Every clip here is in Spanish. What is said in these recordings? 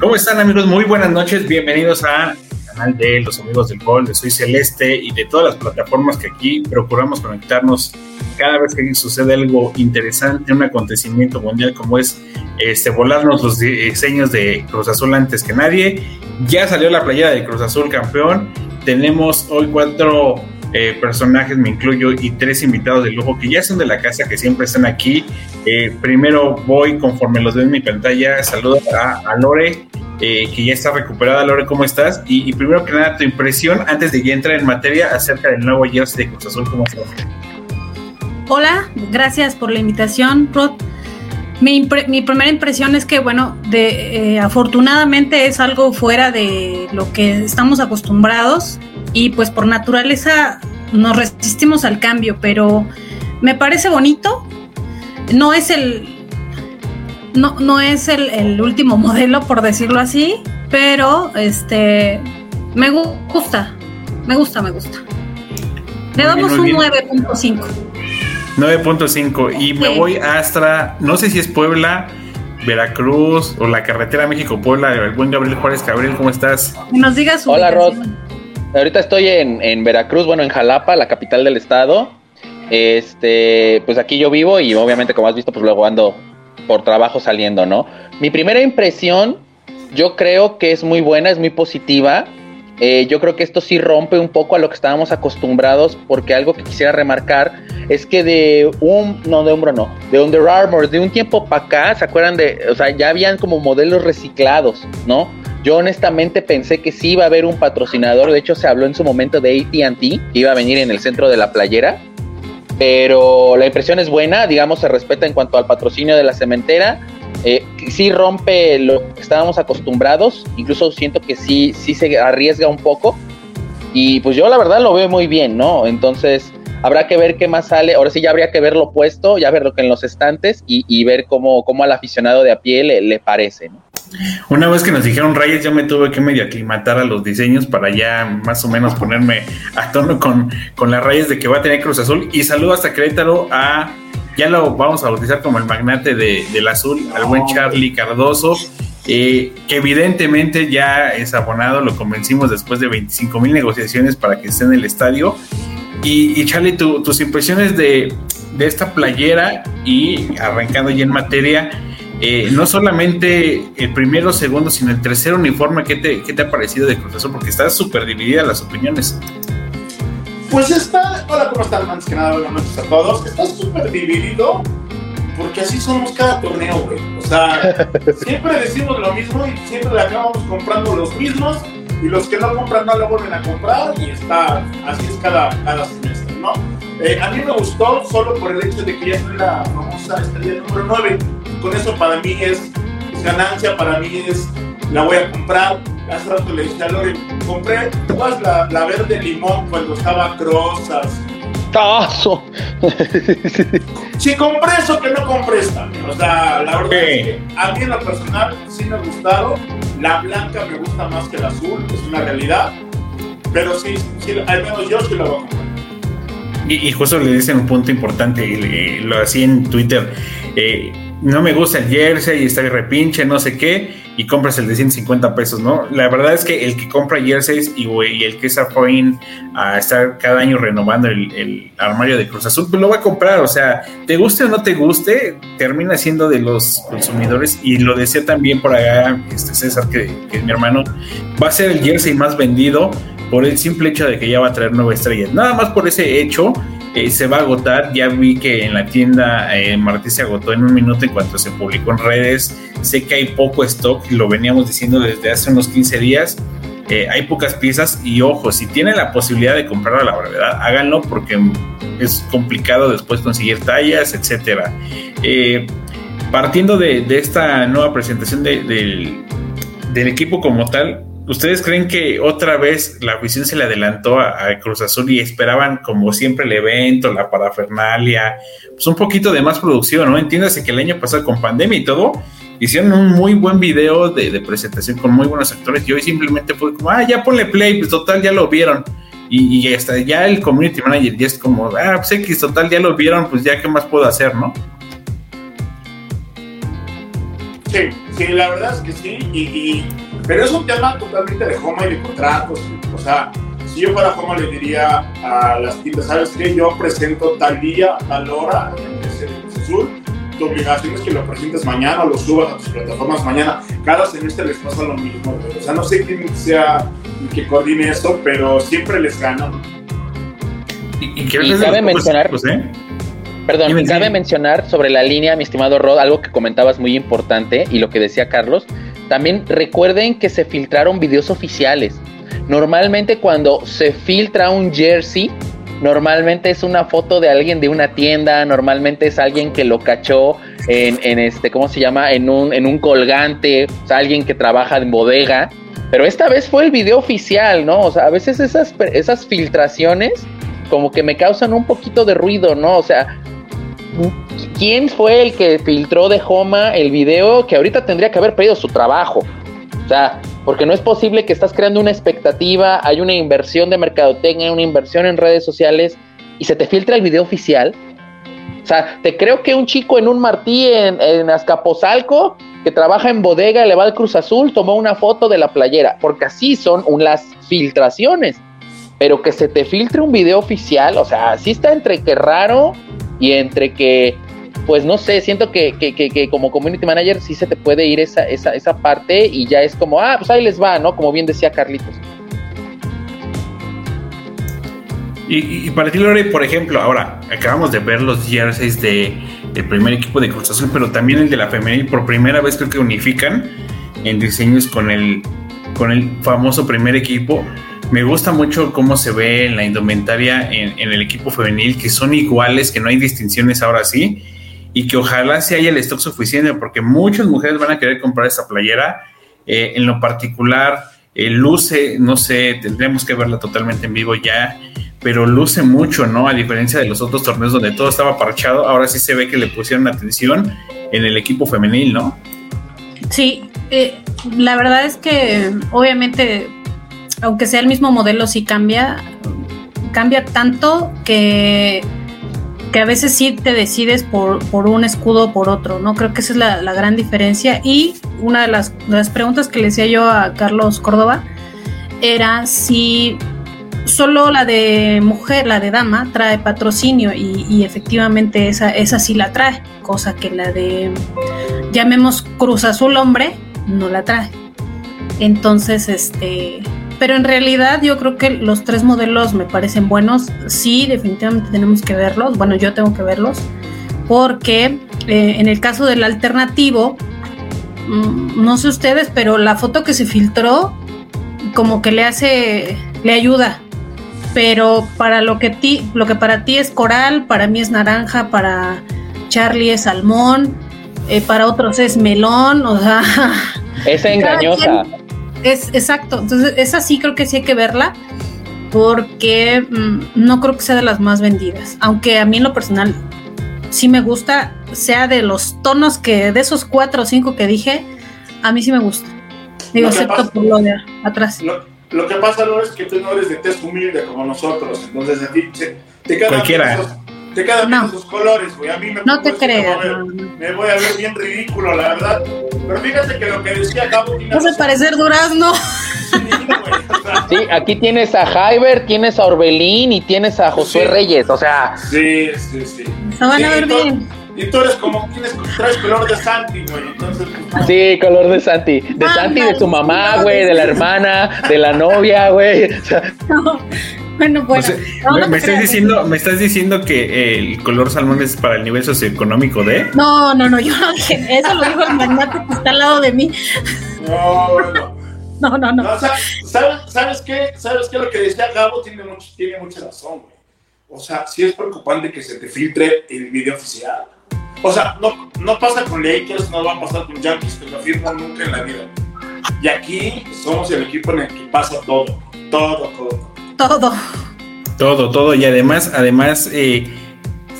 ¿Cómo están amigos? Muy buenas noches, bienvenidos a canal de Los Amigos del Gol, de Soy Celeste y de todas las plataformas que aquí procuramos conectarnos cada vez que sucede algo interesante, un acontecimiento mundial como es este, volarnos los diseños de Cruz Azul antes que nadie. Ya salió la playera de Cruz Azul campeón. Tenemos hoy cuatro eh, personajes, me incluyo, y tres invitados de lujo que ya son de la casa, que siempre están aquí. Eh, primero voy, conforme los veo en mi pantalla, saludo a, Lore, eh, que ya está recuperada. Lore, ¿cómo estás? Y, primero que nada, tu impresión antes de ya entrar en materia acerca del nuevo jersey de Cruz Azul, ¿cómo estás? Hola, gracias por la invitación, Rod. Mi, primera impresión es que, bueno, de, afortunadamente es algo fuera de lo que estamos acostumbrados y pues por naturaleza nos resistimos al cambio, pero me parece bonito. No es el no, no es el, último modelo, por decirlo así, pero este me gusta, me gusta, me gusta. Le damos un 9.5. 9.5 y me voy hasta, no sé si es Puebla, Veracruz o la carretera México-Puebla, el buen Gabriel Juárez. Gabriel, ¿cómo estás? nos digas Hola, Rod. Ahorita estoy en, Veracruz, bueno, en Jalapa, la capital del estado. Este, pues aquí yo vivo y obviamente, como has visto, pues luego ando por trabajo saliendo, ¿no? Mi primera impresión, yo creo que es muy buena, es muy positiva. Eh, yo creo que esto sí rompe un poco a lo que estábamos acostumbrados, porque algo que quisiera remarcar es que de un, no, de hombro no, de Under Armour, de un tiempo para acá, ¿se acuerdan de, o sea, ya habían como modelos reciclados, ¿no? Yo honestamente pensé que sí iba a haber un patrocinador, de hecho se habló en su momento de ATT, que iba a venir en el centro de la playera, pero la impresión es buena, digamos, se respeta en cuanto al patrocinio de la cementera. Eh, sí rompe lo que estábamos acostumbrados, incluso siento que sí, sí se arriesga un poco. Y pues yo la verdad lo veo muy bien, ¿no? Entonces habrá que ver qué más sale. Ahora sí ya habría que verlo puesto, ya verlo que en los estantes y, ver cómo, cómo, al aficionado de a pie le, le parece, ¿no? Una vez que nos dijeron rayas, yo me tuve que medio aclimatar a los diseños para ya más o menos ponerme a tono con, con las rayas de que va a tener Cruz Azul. Y saludo hasta Querétaro a, ya lo vamos a bautizar como el magnate de, del azul, al buen Charlie Cardoso. Eh, que evidentemente ya es abonado, lo convencimos después de 25 mil negociaciones para que esté en el estadio. Y, Charlie, tus impresiones de, de esta playera y arrancando ya en materia, eh, no solamente el primero, segundo, sino el tercer uniforme, ¿qué te, qué te ha parecido de Cruz Azul? Porque está súper dividida las opiniones. Pues está, hola, ¿cómo están? Antes que nada, buenas noches a todos. Está súper dividido porque así somos cada torneo, güey. O sea, siempre decimos lo mismo y siempre le acabamos comprando los mismos y los que no compran no lo vuelven a comprar y está, así es cada, cada semestre, ¿no? Eh, a mí me gustó solo por el hecho de que ya es la famosa estrella número 9 con eso para mí es, ganancia, para mí es, la voy a comprar. Hace rato le dije a Lore, compré la, la verde limón cuando estaba crosas. ¡Tazo! si compré eso, que no compré esta. O sea, la verdad es que a mí en lo personal sí me ha gustado. La blanca me gusta más que la azul, es una realidad. Pero sí, sí al menos yo sí la voy a comprar. Y, justo le dicen un punto importante, y lo hacía en Twitter. Eh, no me gusta el jersey y está repinche, no sé qué, y compras el de 150 pesos, ¿no? La verdad es que el que compra jerseys y, el que es afín a estar cada año renovando el, armario de Cruz Azul, pues lo va a comprar, o sea, te guste o no te guste, termina siendo de los consumidores, y lo decía también por acá este César, que, que es mi hermano, va a ser el jersey más vendido por el simple hecho de que ya va a traer nueva estrella. Nada más por ese hecho, eh, se va a agotar. Ya vi que en la tienda eh, Martí se agotó en un minuto en cuanto se publicó en redes. Sé que hay poco stock, lo veníamos diciendo desde hace unos 15 días. Eh, hay pocas piezas y ojo, si tienen la posibilidad de comprarlo a la brevedad, háganlo porque es complicado después conseguir tallas, etcétera. partiendo de, esta nueva presentación del equipo como tal, ¿Ustedes creen que otra vez la afición se le adelantó a, Cruz Azul y esperaban, como siempre, el evento, la parafernalia, pues un poquito de más producción, ¿no? Entiéndase que el año pasado con pandemia y todo, hicieron un muy buen video de, presentación con muy buenos actores y hoy simplemente fue como, ah, ya ponle play, pues total, ya lo vieron. Y, y hasta ya el community manager ya es como, ah, pues X, total, ya lo vieron, pues ya qué más puedo hacer, ¿no? Sí, sí, la verdad es que sí, y, pero es un tema totalmente de Homa y de contratos. O sea, si yo fuera Homa le diría a las tiendas, ¿sabes qué? Yo presento tal día, tal hora en el Azul, tu obligación es que lo presentes mañana o lo subas a tus plataformas mañana. Cada semestre les pasa lo mismo. O sea, no sé quién sea que coordine esto, pero siempre les ganan. Y, y, cabe mencionar, ¿eh? perdón, cabe mencionar sobre la línea, mi estimado Rod, algo que comentabas muy importante y lo que decía Carlos. También recuerden que se filtraron videos oficiales. Normalmente cuando se filtra un jersey, normalmente es una foto de alguien de una tienda, normalmente es alguien que lo cachó en, en este, ¿cómo se llama? En un, en un colgante, o sea, alguien que trabaja en bodega. Pero esta vez fue el video oficial, ¿no? O sea, a veces esas, esas filtraciones como que me causan un poquito de ruido, ¿no? O sea, ¿quién fue el que filtró de Homa el video que ahorita tendría que haber pedido su trabajo? O sea, porque no es posible que estás creando una expectativa, hay una inversión de mercadotecnia, una inversión en redes sociales y se te filtra el video oficial. O sea, te creo que un chico en un Martí en, en Azcapotzalco que trabaja en bodega, le va al Cruz Azul, tomó una foto de la playera, porque así son las filtraciones. Pero que se te filtre un video oficial, o sea, así está entre que raro y entre que, pues no sé, siento que, que, que, como community manager sí se te puede ir esa, esa, esa parte y ya es como, ah, pues ahí les va, ¿no? Como bien decía Carlitos. Y, para ti, Lore, por ejemplo, ahora acabamos de ver los jerseys de, del primer equipo de Cruz Azul, pero también el de la femenil. Por primera vez creo que unifican en diseños con el, con el famoso primer equipo. Me gusta mucho cómo se ve en la indumentaria en, el equipo femenil, que son iguales, que no hay distinciones ahora sí, y que ojalá se haya el stock suficiente, porque muchas mujeres van a querer comprar esta playera. Eh, en lo particular, eh, luce, no sé, tendremos que verla totalmente en vivo ya pero luce mucho, ¿no? A diferencia de los otros torneos donde todo estaba parchado, ahora sí se ve que le pusieron atención en el equipo femenil, ¿no? Sí, eh, la verdad es que obviamente, aunque sea el mismo modelo, sí cambia, cambia tanto que, que a veces sí te decides por, por un escudo o por otro, ¿no? Creo que esa es la, la gran diferencia. Y una de las, las preguntas que le decía yo a Carlos Córdoba era si solo la de mujer, la de dama, trae patrocinio y, efectivamente esa, esa sí la trae, cosa que la de, llamemos Cruz Azul hombre, no la trae. Entonces, este, pero en realidad yo creo que los tres modelos me parecen buenos, sí, definitivamente tenemos que verlos, bueno, yo tengo que verlos, porque eh, en el caso del alternativo, mm, no sé ustedes, pero la foto que se filtró como que le hace, le ayuda. Pero para lo que ti, lo que para ti es coral, para mí es naranja, para Charlie es salmón, eh, para otros es melón, o sea, es engañosa. Es exacto, entonces esa sí creo que sí hay que verla porque mm, no creo que sea de las más vendidas, aunque a mí en lo personal sí me gusta, sea de los tonos que de esos cuatro o cinco que dije, a mí sí me gusta. Digo, excepto por lo de atrás. Lo que pasa, Lore, es que tú no eres de test humilde como nosotros. Entonces, a ti te, quedan Cualquiera. Te quedan no. esos colores, güey. A mí me, no te creas. Me, voy a ver bien ridículo, la verdad. Pero fíjate que lo que decía Gabo. No se parecer durazno. Sí, aquí tienes a Jaiber, tienes a Orbelín y tienes a Josué Reyes, o sea. Sí, sí, sí. Se van a ver bien. Y tú eres como, tienes, traes color de Santi, güey. Entonces, pues, Sí, color de Santi. De ah, Santi, de su mamá, güey, de la hermana, de la novia, güey. Bueno, bueno. me, estás diciendo, ¿Me estás diciendo que el color salmón es para el nivel socioeconómico de? No, no, no, yo no dije eso, lo dijo el magnate que está al lado de mí. No, no. No, no, no. no ¿sabes, ¿Sabes qué? ¿Sabes qué? Lo que decía Gabo tiene, mucho, tiene mucha razón, güey. O sea, sí es preocupante que se te filtre el video oficial. O sea, no, no pasa con Lakers, no va a pasar con Yankees, que no firman nunca en la vida. Y aquí somos el equipo en el que pasa todo, todo, todo. Todo. Todo, todo. Y además, además, eh,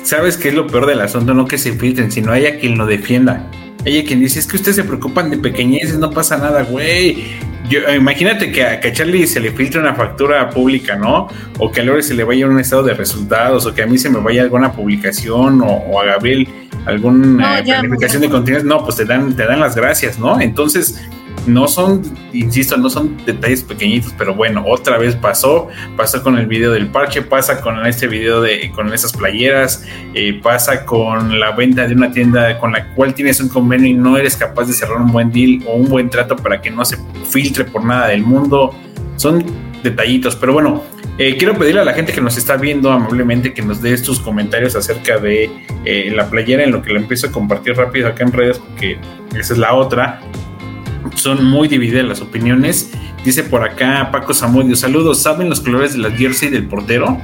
¿sabes qué es lo peor del asunto? No que se filtren, sino haya quien lo defienda. Hay quien dice, es que ustedes se preocupan de pequeñeces, no pasa nada, güey. yo, imagínate que a, que a, Charlie se le filtre una factura pública, ¿no? O que a Lore se le vaya un estado de resultados, o que a mí se me vaya alguna publicación, o, o a Gabriel alguna no, planificación de contenidos. No, pues te dan, te dan las gracias, ¿no? Entonces, no son, insisto, no son detalles pequeñitos, pero bueno, otra vez pasó, pasó con el video del parche, pasa con este video de, con esas playeras, eh, pasa con la venta de una tienda con la cual tienes un convenio y no eres capaz de cerrar un buen deal o un buen trato para que no se filtre por nada del mundo, son detallitos, pero bueno, eh, quiero pedirle a la gente que nos está viendo amablemente que nos dé sus comentarios acerca de eh, la playera en lo que la empiezo a compartir rápido acá en redes porque esa es la otra son muy divididas las opiniones. Dice por acá Paco Zamudio, saludos, ¿saben los colores de la jersey del portero?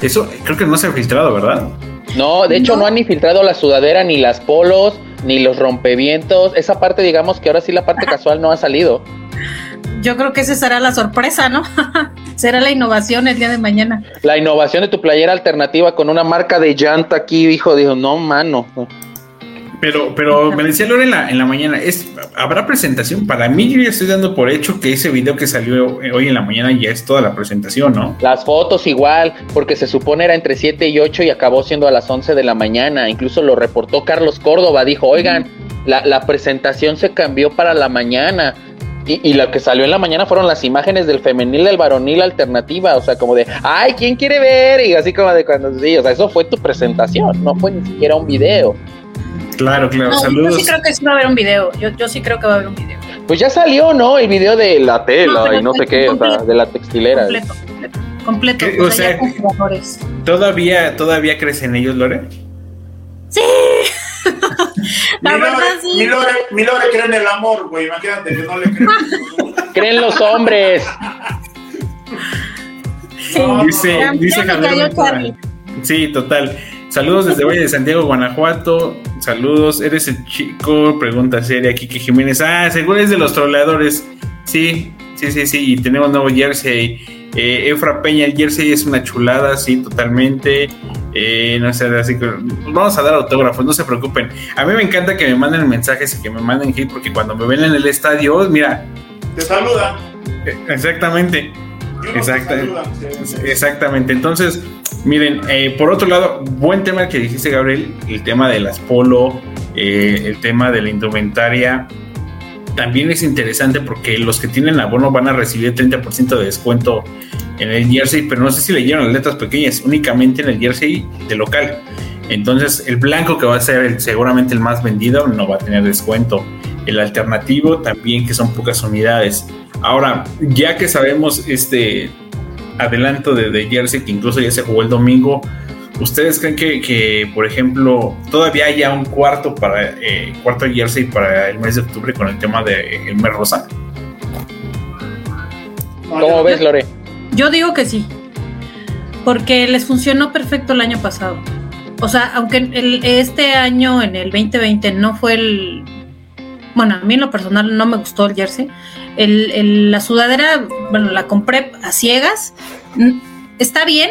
Eso creo que no se ha filtrado, ¿verdad? No, de hecho no, han ni filtrado la sudadera, ni las polos, ni los rompevientos. Esa parte, digamos que ahora sí la parte casual no ha salido. Yo creo que esa será la sorpresa, ¿no? será la innovación el día de mañana. La innovación de tu playera alternativa con una marca de llanta aquí, hijo, dijo, no, mano. Pero, pero me decía Lore en la, en la mañana, es, ¿habrá presentación? Para mí yo ya estoy dando por hecho que ese video que salió hoy en la mañana ya es toda la presentación, ¿no? Las fotos igual, porque se supone era entre 7 y 8 y acabó siendo a las 11 de la mañana. Incluso lo reportó Carlos Córdoba, dijo, oigan, la, la presentación se cambió para la mañana. Y, y, lo que salió en la mañana fueron las imágenes del femenil, del varonil alternativa, o sea, como de, ay, ¿quién quiere ver? Y así como de cuando sí, o sea, eso fue tu presentación, no fue ni siquiera un video. Claro, claro, saludos. Yo sí creo que sí va a haber un video. Yo, yo sí creo que va a haber un video. Pues ya salió, ¿no? El video de la tela no, y no sé qué, completo, o sea, de la textilera. Completo, completo. completo o, sea, sea ¿todavía, ¿Todavía crees en ellos, Lore? Sí. la mi verdad, Lore, sí. Mi Lore, mi Lore cree en el amor, güey. Imagínate que no le creen. Creen los hombres. Sí. No, dice, no, dice Javier. Sí, total. Saludos desde Valle de Santiago, Guanajuato. Saludos, eres el chico, pregunta seria, Kike Jiménez. Ah, seguro es de los troleadores. Sí, sí, sí, sí. Y tenemos nuevo jersey. Eh, Efra Peña, el jersey es una chulada, sí, totalmente. Eh, no sé, así que vamos a dar autógrafos, no se preocupen. A mí me encanta que me manden mensajes y que me manden hit, porque cuando me ven en el estadio, mira. Te saludan. Exactamente. Exacta, exactamente. Entonces, miren, eh, por otro lado, buen tema que dijiste, Gabriel, el tema de las polo, eh, el tema de la indumentaria. También es interesante porque los que tienen abono van a recibir 30% de descuento en el jersey, pero no sé si leyeron las letras pequeñas, únicamente en el jersey de local. Entonces, el blanco que va a ser el, seguramente el más vendido no va a tener descuento. El alternativo también, que son pocas unidades. Ahora, ya que sabemos este adelanto de, de, Jersey, que incluso ya se jugó el domingo, ¿ustedes creen que, que por ejemplo, todavía haya un cuarto para eh, cuarto Jersey para el mes de octubre con el tema de el mes rosa? ¿Cómo ves, Lore? Yo digo que sí, porque les funcionó perfecto el año pasado. O sea, aunque el, este año, en el 2020, no fue el bueno, a mí en lo personal no me gustó el jersey. El, la sudadera, bueno, la compré a ciegas. Está bien,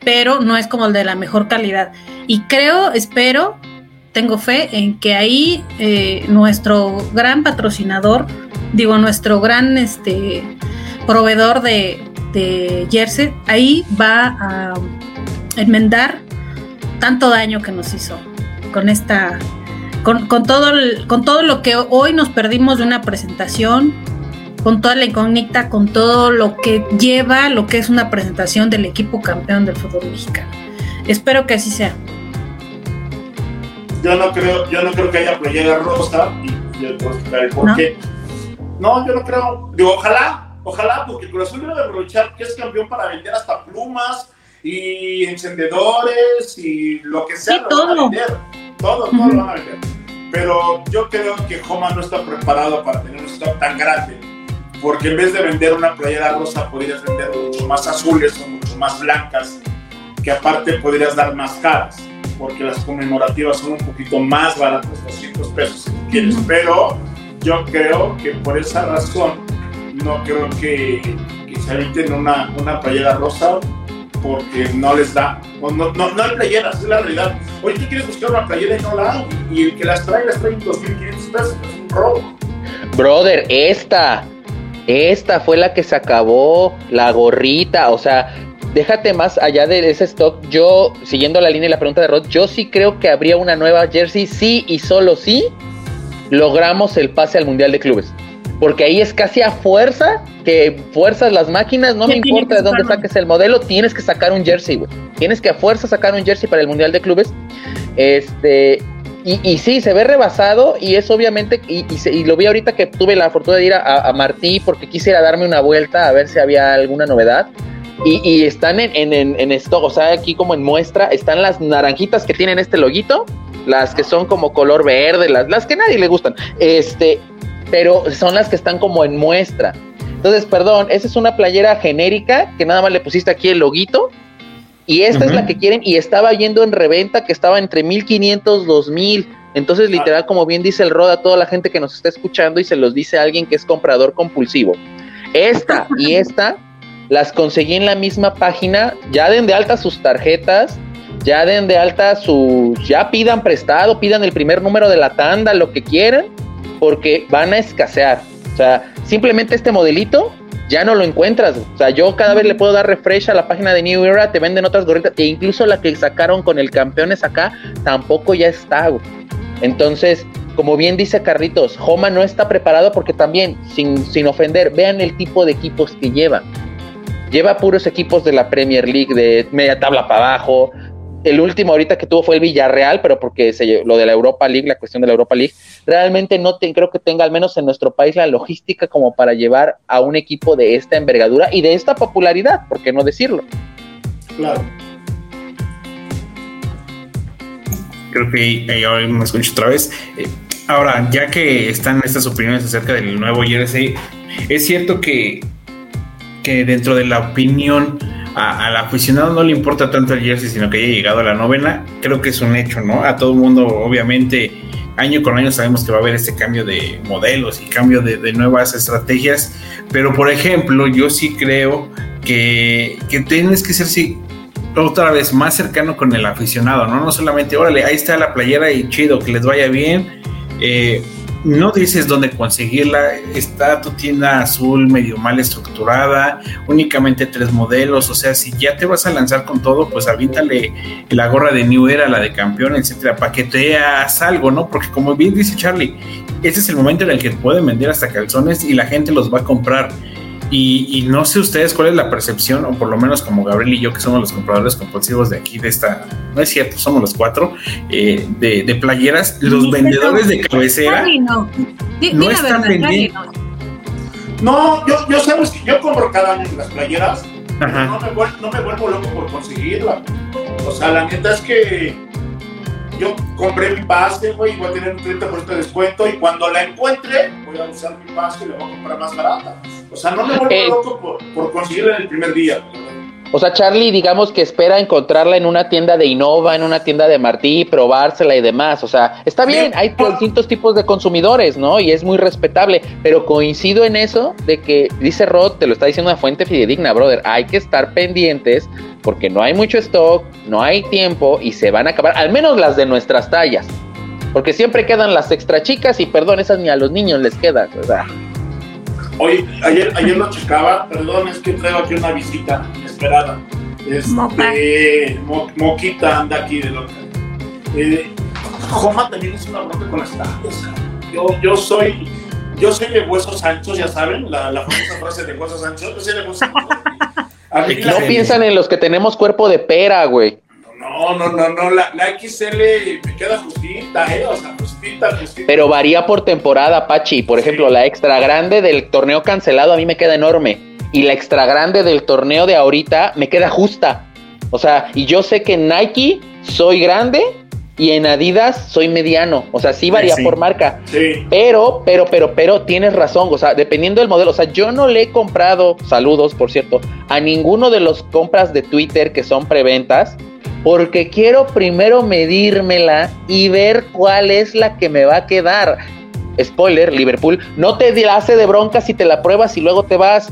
pero no es como el de la mejor calidad. Y creo, espero, tengo fe en que ahí eh, nuestro gran patrocinador, digo, nuestro gran este, proveedor de, de jersey, ahí va a enmendar tanto daño que nos hizo con esta con, con, todo el, con todo lo que hoy nos perdimos de una presentación, con toda la incógnita, con todo lo que lleva lo que es una presentación del equipo campeón del fútbol mexicano. Espero que así sea. Yo no creo, yo no creo que haya playera rosa y, y el por qué. No. no, yo no creo. Digo, ojalá, ojalá, porque el Azul debe aprovechar que es campeón para vender hasta plumas y encendedores y lo que sea. Sí, todo. Van a vender. Todo, todo uh -huh. lo van a vender pero yo creo que Homa no está preparado para tener un stock tan grande, porque en vez de vender una playera rosa, podrías vender mucho más azules o mucho más blancas, que aparte podrías dar más caras, porque las conmemorativas son un poquito más baratas, 200 pesos si quieres, pero yo creo que por esa razón no creo que, que se eviten una, una playera rosa porque no les da, no, hay playeras, es la realidad. Oye, tú quieres buscar una playera y no la hay, y el que las trae, las trae en 2.500 pesos, es un robo. Brother, esta, Esta fue la que se acabó, la gorrita, o sea, déjate más allá de ese stock. Yo, siguiendo la línea y la pregunta de Rod, yo sí creo que habría una nueva jersey, sí y solo sí logramos el pase al Mundial de Clubes. Porque ahí es casi a fuerza que fuerzas las máquinas, no me importa de dónde saques el modelo, tienes que sacar un jersey, güey. Tienes que a fuerza sacar un jersey para el Mundial de Clubes. Este, y, y sí, se ve rebasado y es obviamente, y, y, lo vi ahorita que tuve la fortuna de ir a, a, Martí porque quisiera darme una vuelta a ver si había alguna novedad. Y, están en, en, en, en esto, o sea, aquí como en muestra, están las naranjitas que tienen este loguito, las que son como color verde, las, las que a nadie le gustan. Este, pero son las que están como en muestra. Entonces, perdón, esa es una playera genérica que nada más le pusiste aquí el loguito. Y esta es la que quieren y estaba yendo en reventa que estaba entre 1500, 2000. Entonces, literal, como bien dice el Roda, a toda la gente que nos está escuchando y se los dice a alguien que es comprador compulsivo. Esta y esta las conseguí en la misma página. Ya den de alta sus tarjetas, ya den de alta sus. Ya pidan prestado, pidan el primer número de la tanda, lo que quieran porque van a escasear. O sea, simplemente este modelito ya no lo encuentras. O sea, yo cada vez le puedo dar refresh a la página de New Era, te venden otras gorritas, e incluso la que sacaron con el campeones acá, tampoco ya está. Entonces, como bien dice Carlitos, Homa no está preparado porque también, sin, sin ofender, vean el tipo de equipos que lleva. Lleva puros equipos de la Premier League, de media tabla para abajo, el último ahorita que tuvo fue el Villarreal, pero porque se, lo de la Europa League, la cuestión de la Europa League, realmente no creo que tenga al menos en nuestro país la logística como para llevar a un equipo de esta envergadura y de esta popularidad, ¿por qué no decirlo? Claro. Creo que ahora me escucho otra vez. Eh, ahora, ya que están estas opiniones acerca del nuevo jersey, es cierto que, que dentro de la opinión al aficionado no le importa tanto el jersey, sino que haya llegado a la novena, creo que es un hecho, ¿no? A todo el mundo, obviamente, año con año sabemos que va a haber este cambio de modelos y cambio de, nuevas estrategias, pero por ejemplo, yo sí creo que, que tienes que ser sí, otra vez más cercano con el aficionado, ¿no? No solamente, órale, ahí está la playera y chido, que les vaya bien. Eh, no dices dónde conseguirla, está tu tienda azul medio mal estructurada, únicamente tres modelos, o sea, si ya te vas a lanzar con todo, pues avíntale la gorra de New Era, la de campeón, etcétera, para que te hagas algo, ¿no? Porque como bien dice Charlie, ese es el momento en el que pueden vender hasta calzones y la gente los va a comprar. Y, no sé ustedes cuál es la percepción, o por lo menos como Gabriel y yo, que somos los compradores compulsivos de aquí, de esta, no es cierto, somos los cuatro, eh, de, playeras, los vendedores de cabecera no, no están vendiendo. No, yo, yo sabes que yo compro cada año las playeras, no me, vuelvo, no me vuelvo loco por conseguirla. O sea, la neta es que yo compré mi pase, güey, voy a tener un 30% de descuento y cuando la encuentre voy a usar mi pase y la voy a comprar más barata. O sea, no me vuelvo eh, loco por, por, conseguirla en el primer día. O sea, Charlie, digamos que espera encontrarla en una tienda de Innova, en una tienda de Martí, probársela y demás. O sea, está bien, hay distintos tipos de consumidores, ¿no? Y es muy respetable. Pero coincido en eso de que, dice Rod, te lo está diciendo una fuente fidedigna, brother. Hay que estar pendientes porque no hay mucho stock, no hay tiempo y se van a acabar, al menos las de nuestras tallas. Porque siempre quedan las extra chicas y perdón, esas ni a los niños les quedan. O sea. Oye, ayer, ayer lo checaba, perdón, es que traigo aquí una visita inesperada. Este, Moquita anda aquí de loca. Eh, Joma también es una bronca con las tallas. Yo, yo soy, yo soy de huesos anchos, ya saben, la, la famosa frase de huesos anchos. Yo soy de huesos anchos. No piensan en los que tenemos cuerpo de pera, güey. No, no, no, no, la, la, XL me queda justita, ¿eh? O sea, justita, justita. Pero varía por temporada, Pachi. Por ejemplo, la extra grande del torneo cancelado a mí me queda enorme. Y la extra grande del torneo de ahorita me queda justa. O sea, y yo sé que en Nike soy grande y en Adidas soy mediano. O sea, sí varía por marca. Sí. Pero, pero, pero, pero tienes razón. O sea, dependiendo del modelo. O sea, yo no le he comprado, saludos, por cierto, a ninguno de los compras de Twitter que son preventas porque quiero primero medírmela y ver cuál es la que me va a quedar. Spoiler, Liverpool, no te hace de bronca si te la pruebas y luego te vas.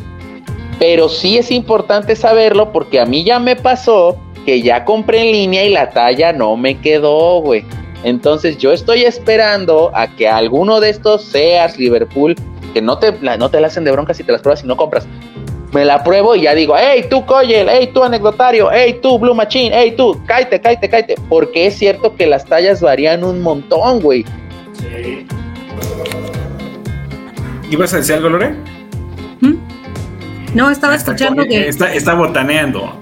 Pero sí es importante saberlo porque a mí ya me pasó que ya compré en línea y la talla no me quedó, güey. Entonces yo estoy esperando a que alguno de estos, seas Liverpool, que no te, la, no te la hacen de bronca si te las pruebas y no compras. Me la pruebo y ya digo, hey tú Coyel, hey tú anecdotario, hey tú Blue Machine, hey tú, cállate, cállate, cállate. Porque es cierto que las tallas varían un montón, güey. Sí. ¿Ibas a decir algo, Lore? ¿Mm? No, estaba escuchando que. Está, está botaneando.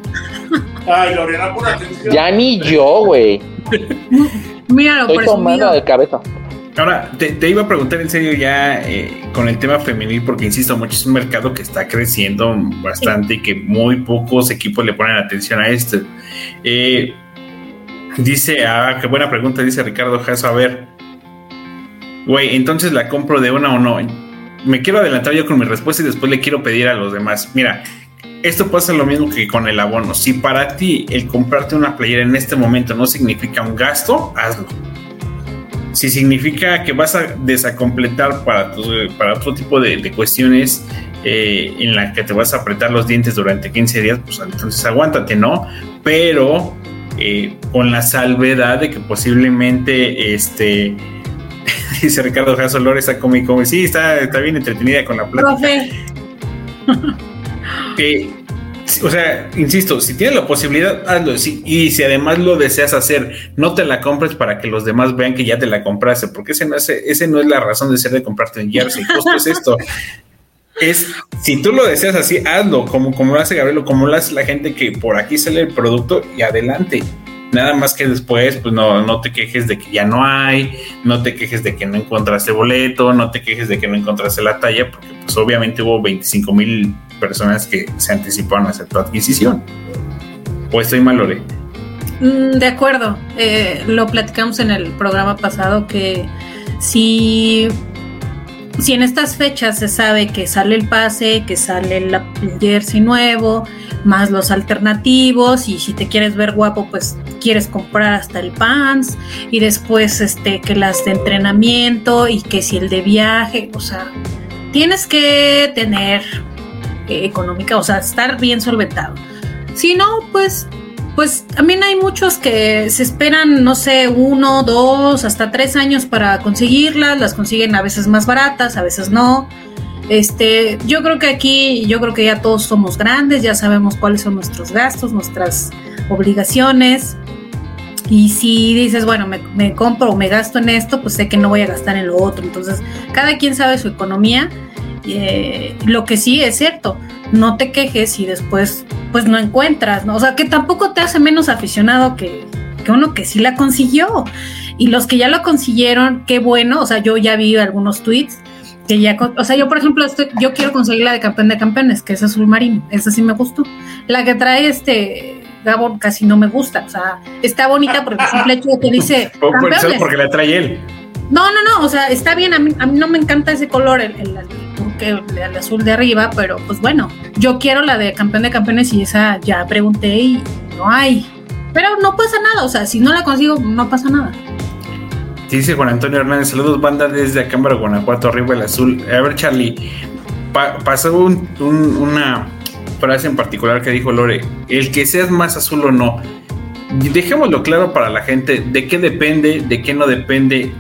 Ay, Lorena, pon atención. Ya ni yo, güey. Míralo, Estoy tomando de cabeza. Ahora, te, iba a preguntar en serio ya eh, con el tema femenil, porque insisto mucho, es un mercado que está creciendo bastante y que muy pocos equipos le ponen atención a esto. Eh, dice, ah, qué buena pregunta, dice Ricardo Jasso, a ver, güey, entonces la compro de una o no. Me quiero adelantar yo con mi respuesta y después le quiero pedir a los demás. Mira, esto pasa lo mismo que con el abono. Si para ti el comprarte una playera en este momento no significa un gasto, hazlo si significa que vas a desacompletar para, para otro tipo de, cuestiones eh, en la que te vas a apretar los dientes durante 15 días, pues entonces aguántate, ¿no? Pero eh, con la salvedad de que posiblemente este dice Ricardo Jasso Lores está y sí, está, está bien entretenida con la plata. que o sea, insisto, si tienes la posibilidad, hazlo. y si además lo deseas hacer, no te la compres para que los demás vean que ya te la compraste, porque ese no es, ese no es la razón de ser de comprarte un jersey. Justo es esto. Es, si tú lo deseas así, hazlo, como, como lo hace Gabriel, como lo hace la gente que por aquí sale el producto y adelante. Nada más que después, pues no, no te quejes de que ya no hay, no te quejes de que no encontraste boleto, no te quejes de que no encontraste la talla, porque pues obviamente hubo 25 mil personas que se anticiparon a hacer tu adquisición. ¿O estoy mal, Lore? Mm, de acuerdo. Eh, lo platicamos en el programa pasado que si, si en estas fechas se sabe que sale el pase, que sale el jersey nuevo, más los alternativos, y si te quieres ver guapo, pues quieres comprar hasta el pants, y después este que las de entrenamiento, y que si el de viaje, o sea, tienes que tener económica, o sea, estar bien solventado. Si no, pues, pues también hay muchos que se esperan, no sé, uno, dos, hasta tres años para conseguirlas, las consiguen a veces más baratas, a veces no. Este, yo creo que aquí, yo creo que ya todos somos grandes, ya sabemos cuáles son nuestros gastos, nuestras obligaciones. Y si dices, bueno, me, me compro o me gasto en esto, pues sé que no voy a gastar en lo otro. Entonces, cada quien sabe su economía eh, lo que sí es cierto, no te quejes y después pues no encuentras, ¿no? O sea, que tampoco te hace menos aficionado que, uno que sí la consiguió. Y los que ya lo consiguieron, qué bueno, o sea, yo ya vi algunos tweets que ya, o sea, yo por ejemplo, yo quiero conseguir la de campeón de campeones, que es azul marino, esa sí me gustó. La que trae este Gabón casi no me gusta, o sea, está bonita porque el simple hecho de que dice campeones. porque la trae él. No, no, no, o sea, está bien, a mí, a mí no me encanta ese color, el, el, el azul de arriba, pero pues bueno, yo quiero la de campeón de campeones y esa ya pregunté y no hay. Pero no pasa nada, o sea, si no la consigo, no pasa nada. Dice Juan Antonio Hernández, saludos banda desde Acámbaro, Guanajuato, arriba el azul. A ver, Charlie, pasó una frase en particular que dijo Lore, el que seas más azul o no. Dejémoslo claro para la gente, de qué depende, de qué no depende,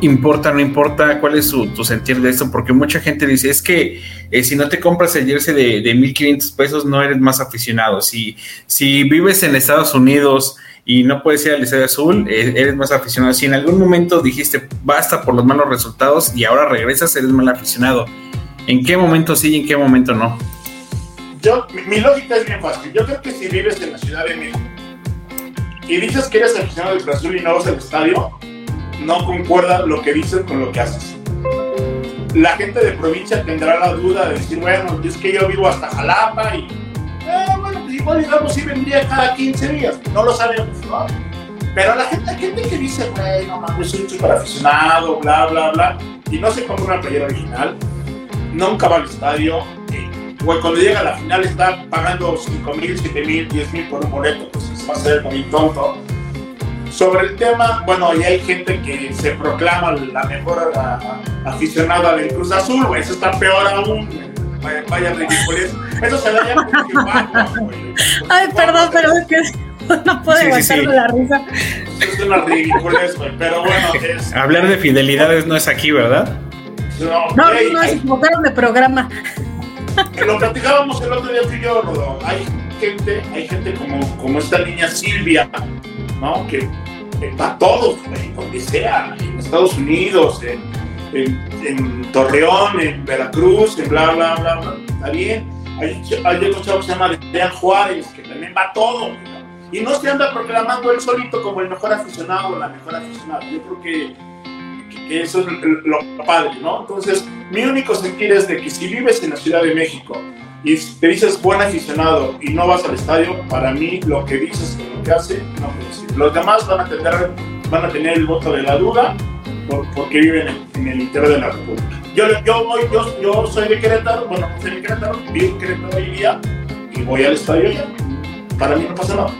importa, no importa, cuál es tu sentir de esto, porque mucha gente dice, es que eh, si no te compras el jersey de, de 1.500 pesos, no eres más aficionado. Si, si vives en Estados Unidos y no puedes ir al Estadio Azul, eh, eres más aficionado. Si en algún momento dijiste, basta por los malos resultados y ahora regresas, eres mal aficionado. ¿En qué momento sí y en qué momento no? Yo, mi, lógica es bien fácil. Yo creo que si vives en la Ciudad de México y dices que eres aficionado del Azul y no vas al estadio, no concuerda lo que dices con lo que haces. La gente de provincia tendrá la duda de decir, bueno, es que yo vivo hasta Jalapa y, bueno, pues igual digamos si vendría cada 15 días, no lo sabemos, ¿no? Pero la gente, gente que dice, güey, no mames, soy un super aficionado, bla, bla, bla, y no se compra una playera original, nunca va al estadio, güey, cuando llega a la final está pagando 5 mil, 7 mil, 10 mil por un boleto, pues va a ser muy tonto sobre el tema, bueno, y hay gente que se proclama la mejor aficionada del Cruz Azul, güey, eso está peor aún, vaya, vaya ridiculez. Eso se da ya Ay, perdón, pero es que no puedo aguantar la risa. Es una ridiculez, güey, pero bueno. Es... Hablar de fidelidades no es aquí, ¿verdad? No, no, no, se equivocaron de programa. Lo platicábamos el otro día tú y yo, Rodo. Hay gente, hay gente como, como esta niña Silvia, ¿no? Que va a todos, donde sea, en Estados Unidos, en, en, Torreón, en Veracruz, en bla, bla, bla, bla. Está bien. Hay, hay otro chavo que se llama Dean Juárez, que también va todo. Y no se anda proclamando él solito como el mejor aficionado o la mejor aficionada. Yo creo que, que eso es lo padre, ¿no? Entonces, mi único sentir es de que si vives en la Ciudad de México y te dices buen aficionado y no vas al estadio, para mí lo que dices y lo que hace, no puedo Los demás van a tener, van a tener el voto de la duda porque viven en, el interior de la República. Yo, yo, yo, yo soy de Querétaro, bueno, soy de Querétaro, vivo en Querétaro hoy día y voy al estadio ya. Para mí no pasa nada.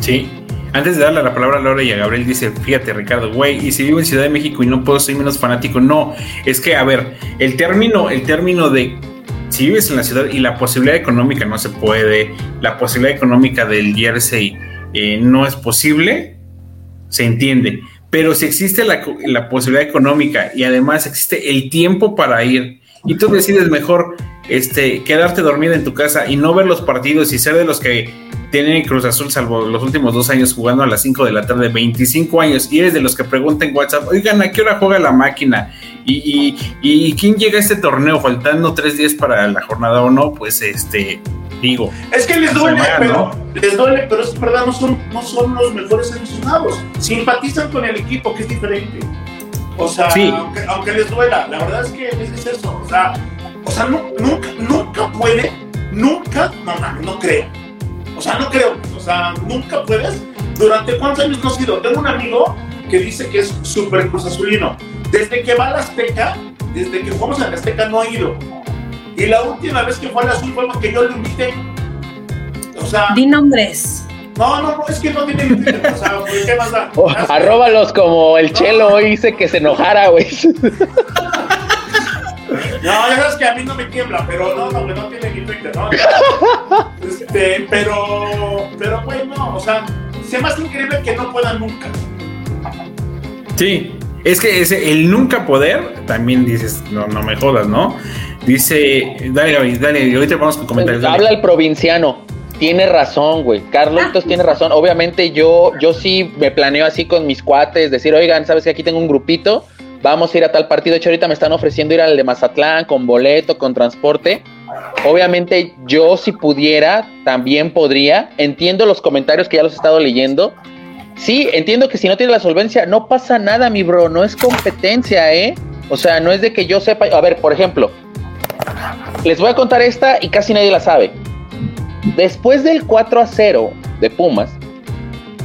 Sí, antes de darle la palabra a Laura y a Gabriel, dice, fíjate Ricardo, güey, y si vivo en Ciudad de México y no puedo ser menos fanático, no, es que, a ver, el término, el término de si vives en la ciudad y la posibilidad económica no se puede, la posibilidad económica del jersey eh, no es posible, se entiende. Pero si existe la, posibilidad económica y además existe el tiempo para ir y tú decides mejor este, quedarte dormida en tu casa y no ver los partidos y ser de los que tienen Cruz Azul, salvo los últimos dos años jugando a las 5 de la tarde, 25 años, y eres de los que preguntan WhatsApp, oigan, ¿a qué hora juega la máquina? Y, y, quién llega a este torneo faltando tres días para la jornada o no, pues este, digo. Es que les duele, pero les duele, pero es verdad, no son, no son los mejores aficionados. Simpatizan con el equipo, que es diferente. O sea, aunque, les duela, la verdad es que es, eso. O sea, o sea nunca, nunca puede, nunca, no, no, no creo. O sea, no creo. O sea, nunca puedes. ¿Durante cuántos años no has ido? Tengo un amigo que dice que es súper cruz azulino. Desde que va a la Azteca, desde que jugamos en la Azteca no ha ido. Y la última vez que fue a la Azul fue porque yo lo invité. O sea. Di nombres. No, no, no, es que no tiene o sea, ¿qué más da? Oh, arróbalos como el Chelo hoy dice que se enojara, güey. No, ya sabes que a mí no me tiembla, pero no, no, no tiene ni Twitter, ¿no? Este, pero, pero, güey, no, o sea, se más increíble que no pueda nunca. Sí, es que ese, el nunca poder, también dices, no, no me jodas, ¿no? Dice, dale, dale, ahorita vamos con comentarios. Habla el provinciano. Tiene razón, güey. Carlitos tiene razón. Obviamente yo, yo sí me planeo así con mis cuates, decir, oigan, sabes que aquí tengo un grupito, vamos a ir a tal partido. De hecho, ahorita me están ofreciendo ir al de Mazatlán con boleto, con transporte. Obviamente yo si pudiera, también podría. Entiendo los comentarios que ya los he estado leyendo Sí, entiendo que si no tienes la solvencia, no pasa nada, mi bro, no es competencia, ¿eh? O sea, no es de que yo sepa. A ver, por ejemplo, les voy a contar esta y casi nadie la sabe. Después del 4 a 0 de Pumas,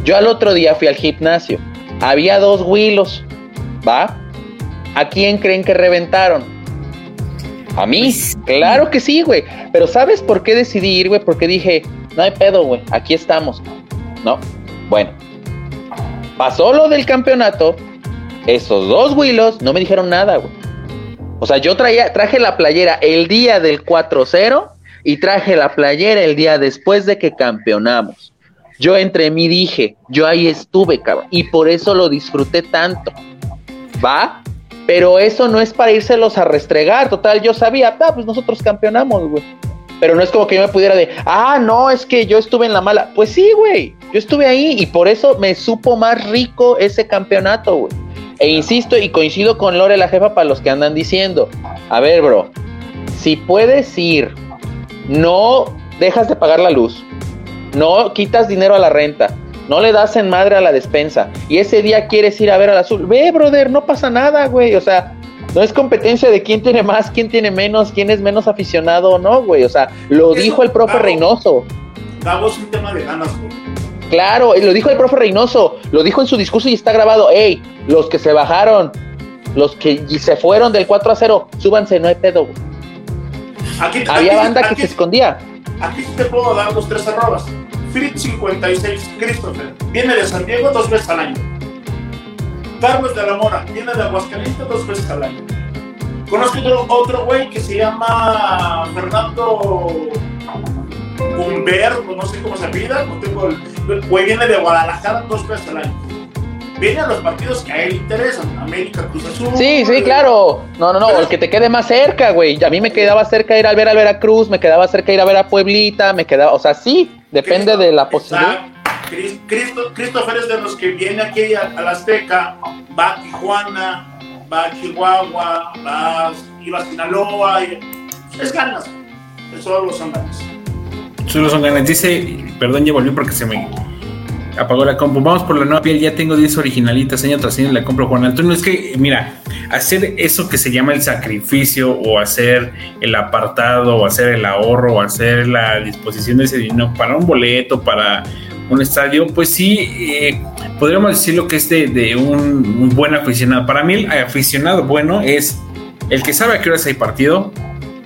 yo al otro día fui al gimnasio. Había dos huilos, ¿va? ¿A quién creen que reventaron? A mí, pues claro que sí, güey. Pero ¿sabes por qué decidí ir, güey? Porque dije, no hay pedo, güey, aquí estamos. ¿No? Bueno, Pasó lo del campeonato, esos dos Willows no me dijeron nada, güey. O sea, yo traía, traje la playera el día del 4-0 y traje la playera el día después de que campeonamos. Yo entre mí dije, yo ahí estuve, cabrón, y por eso lo disfruté tanto. ¿Va? Pero eso no es para írselos a restregar, total, yo sabía, ah, pues nosotros campeonamos, güey. Pero no es como que yo me pudiera de, ah, no, es que yo estuve en la mala. Pues sí, güey, yo estuve ahí y por eso me supo más rico ese campeonato, güey. E insisto y coincido con Lore, la jefa, para los que andan diciendo, a ver, bro, si puedes ir, no dejas de pagar la luz, no quitas dinero a la renta, no le das en madre a la despensa y ese día quieres ir a ver al azul, ve, brother, no pasa nada, güey, o sea, no es competencia de quién tiene más, quién tiene menos, quién es menos aficionado o no, güey. O sea, lo dijo el profe Reynoso. Damos un tema de ganas, güey. Claro, lo dijo el profe Reynoso, lo dijo en su discurso y está grabado. Ey, los que se bajaron, los que se fueron del 4 a 0, súbanse, no hay pedo. Había banda que se escondía. Aquí te puedo dar los tres arrobas. Fritz56, Christopher, viene de San Diego dos veces al año Carlos de la Mora, viene de Aguascalientes dos veces al año. Conozco otro, otro güey que se llama Fernando Humberto, no sé cómo se pida, no tengo el güey viene de Guadalajara dos veces al año. viene a los partidos que a él interesan, América, Cruz Azul. Sí, sí, claro. No, no, no, el que te quede más cerca, güey. A mí me quedaba cerca ir a ver al Veracruz, me quedaba cerca ir a ver a Pueblita, me quedaba, o sea, sí, depende de la posibilidad. Cristo, Christopher es de los que viene aquí a, la Azteca, va a Tijuana, va a Chihuahua, va, iba a Sinaloa, y, es ganas. Solo son ganas. Solo son ganas. Dice, perdón, ya volví porque se me apagó la compu. Vamos por la nueva piel, ya tengo 10 originalitas, año tras año la compro Juan Antonio. Es que, mira, hacer eso que se llama el sacrificio, o hacer el apartado, o hacer el ahorro, o hacer la disposición de ese dinero para un boleto, para un estadio, pues sí, eh, podríamos decirlo que es de, un, buen aficionado. Para mí, el aficionado bueno es el que sabe a qué horas hay partido,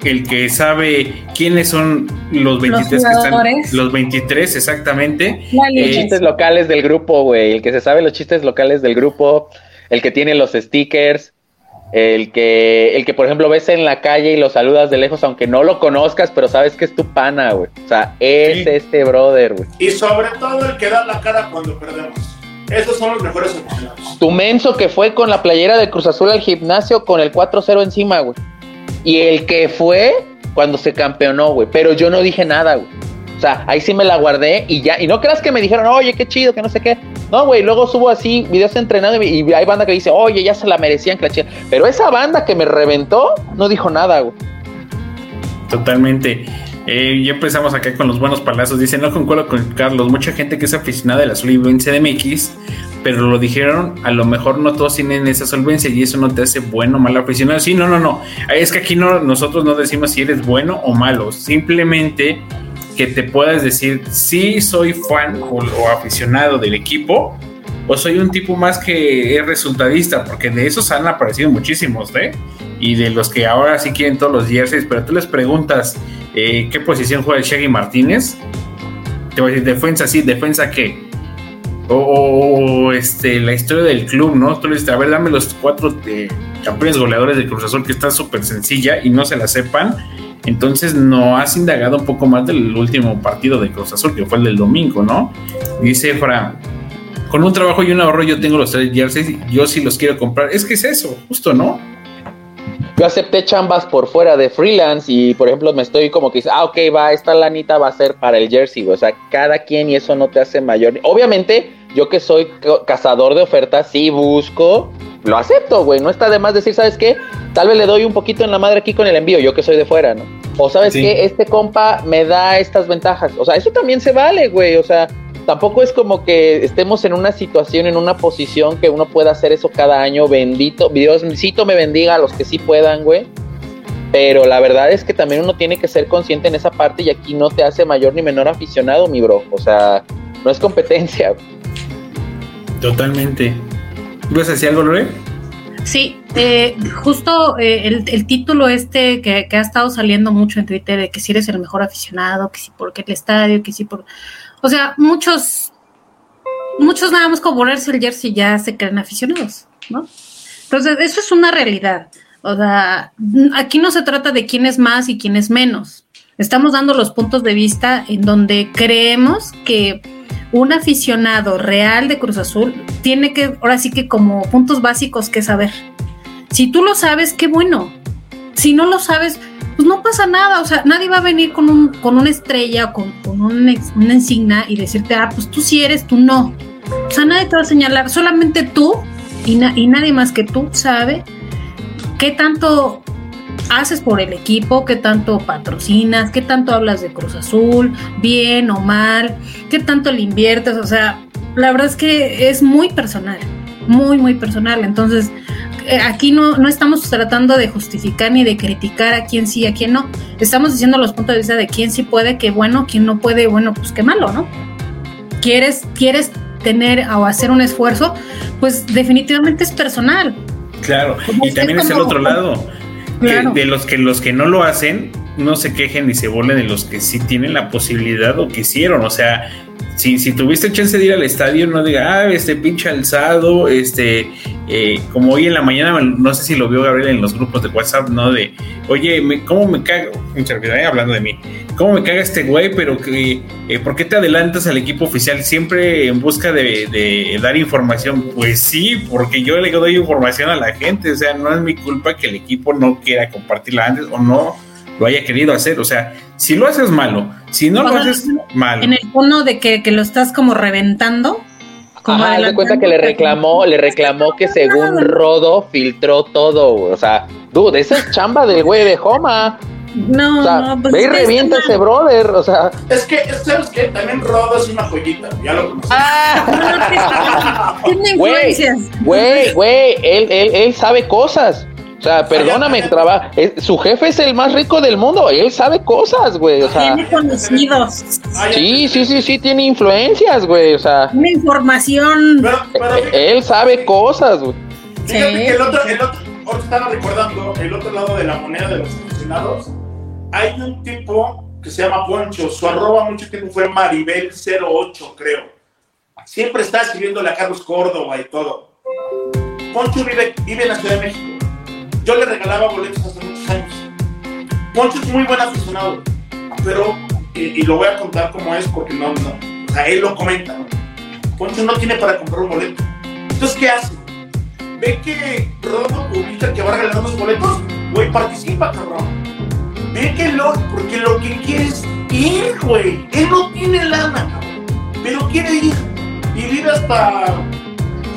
el que sabe quiénes son los 23 que están. Los 23, exactamente. Los eh, chistes locales del grupo, güey. El que se sabe los chistes locales del grupo, el que tiene los stickers. El que, el que, por ejemplo, ves en la calle y lo saludas de lejos, aunque no lo conozcas, pero sabes que es tu pana, güey. O sea, es este brother, güey. Y sobre todo el que da la cara cuando perdemos. Esos son los mejores aficionados. Tu menso que fue con la playera de Cruz Azul al gimnasio con el 4-0 encima, güey. Y el que fue cuando se campeonó, güey. Pero yo no dije nada, güey. O sea, ahí sí me la guardé y ya. Y no creas que me dijeron, oye, qué chido, que no sé qué. No, güey, luego subo así videos entrenando y, hay banda que dice, oye, ya se la merecían, que Pero esa banda que me reventó no dijo nada, güey. Totalmente. Eh, ya empezamos acá con los buenos palazos. Dice, no concuerdo con Carlos. Mucha gente que es aficionada de la solvencia de MX, pero lo dijeron, a lo mejor no todos tienen esa solvencia y eso no te hace bueno o mal aficionado. Sí, no, no, no. Es que aquí no, nosotros no decimos si eres bueno o malo. Simplemente que te puedas decir si soy fan o, aficionado del equipo o soy un tipo más que es resultadista, porque de esos han aparecido muchísimos, ¿eh? Y de los que ahora sí quieren todos los jerseys, pero tú les preguntas eh, qué posición juega el Shaggy Martínez, te voy a decir defensa, sí, defensa qué. O, este, la historia del club, ¿no? Tú le dices, a ver, dame los cuatro eh, campeones goleadores de Cruz Azul, que está súper sencilla y no se la sepan entonces no has indagado un poco más del último partido de Cruz Azul, que fue el del domingo, ¿no? Dice Fra, con un trabajo y un ahorro yo tengo los tres jerseys, yo sí los quiero comprar. Es que es eso, justo, ¿no? Yo acepté chambas por fuera de freelance y, por ejemplo, me estoy como que dice, ah, ok, va, esta lanita va a ser para el jersey, o sea, cada quien y eso no te hace mayor. Obviamente, yo que soy cazador de ofertas, sí busco lo acepto, güey. No está de más decir, ¿sabes qué? Tal vez le doy un poquito en la madre aquí con el envío, yo que soy de fuera, ¿no? O sabes qué, este compa me da estas ventajas. O sea, eso también se vale, güey. O sea, tampoco es como que estemos en una situación, en una posición que uno pueda hacer eso cada año. Bendito, Dioscito me bendiga a los que sí puedan, güey. Pero la verdad es que también uno tiene que ser consciente en esa parte y aquí no te hace mayor ni menor aficionado, mi bro. O sea, no es competencia. Totalmente. ¿Vas a decir algo, Lore? Sí, eh, justo eh, el, título este que, ha estado saliendo mucho en Twitter de que si eres el mejor aficionado, que si por qué el estadio, que si por... O sea, muchos, muchos nada más como ponerse el jersey ya se creen aficionados, ¿no? Entonces, eso es una realidad. O sea, aquí no se trata de quién es más y quién es menos. Estamos dando los puntos de vista en donde creemos que un aficionado real de Cruz Azul tiene que, ahora sí que como puntos básicos que saber. Si tú lo sabes, qué bueno. Si no lo sabes, pues no pasa nada. O sea, nadie va a venir con, un, con una estrella con, con una, insignia y decirte, ah, pues tú sí eres, tú no. O sea, nadie te va a señalar, solamente tú y, y nadie más que tú sabe qué tanto haces por el equipo, qué tanto patrocinas, qué tanto hablas de Cruz Azul, bien o mal, qué tanto le inviertes, o sea, la verdad es que es muy personal, muy, muy personal. Entonces, aquí no, no estamos tratando de justificar ni de criticar a quién sí, a quién no. Estamos diciendo los puntos de vista de quién sí puede, qué bueno, quién no puede, bueno, pues qué malo, ¿no? ¿Quieres, quieres tener o hacer un esfuerzo? Pues definitivamente es personal. Claro, y también es el otro lado de los que los que no lo hacen no se quejen ni se burlen de los que sí tienen la posibilidad o quisieron. O sea, si, si tuviste chance de ir al estadio, no diga, ah, este pinche alzado, este, eh, como hoy en la mañana, no sé si lo vio Gabriel en los grupos de WhatsApp, ¿no? De, oye, me, ¿cómo me cago? Eh, hablando de mí, ¿cómo me caga este güey? Pero que, eh, ¿por qué te adelantas al equipo oficial siempre en busca de, de, dar información? Pues sí, porque yo le doy información a la gente, o sea, no es mi culpa que el equipo no quiera compartirla antes o no lo haya querido hacer. O sea, si lo haces malo, si no lo haces malo. En el tono de que, lo estás como reventando. Como Ajá, de cuenta que le reclamó, le reclamó que según Rodo filtró todo, o sea, dude, esa es chamba del güey de Homa. No, no, pues ve y revienta ese brother, o sea. Es que, ¿sabes qué? También Rodo es una joyita, ya lo conocí. Ah. Tiene influencias. Güey, güey, él, él, él sabe cosas. O sea, perdóname, trabaja. Su jefe es el más rico del mundo. Él sabe cosas, güey. O sea, tiene conocidos. Sí, sí, sí, sí, tiene influencias, güey. O sea, una información. él sabe cosas, güey. Fíjate que el otro, el otro, ahora estaba recordando, el otro lado de la moneda de los aficionados. Hay un tipo que se llama Poncho. Su arroba mucho tiempo fue Maribel08, creo. Siempre está escribiéndole a Carlos Córdoba y todo. Poncho vive, vive en la Ciudad de México yo le regalaba boletos hace muchos años. Poncho es muy buen aficionado, pero, y, lo voy a contar como es porque no, no, o sea, él lo comenta, ¿no? Poncho no tiene para comprar un boleto. Entonces, ¿qué hace? Ve que Rodo publica que va a regalar unos boletos, güey, participa, cabrón. Ve que lo, porque lo que quiere es ir, güey. Él no tiene lana, pero quiere ir. Y vive hasta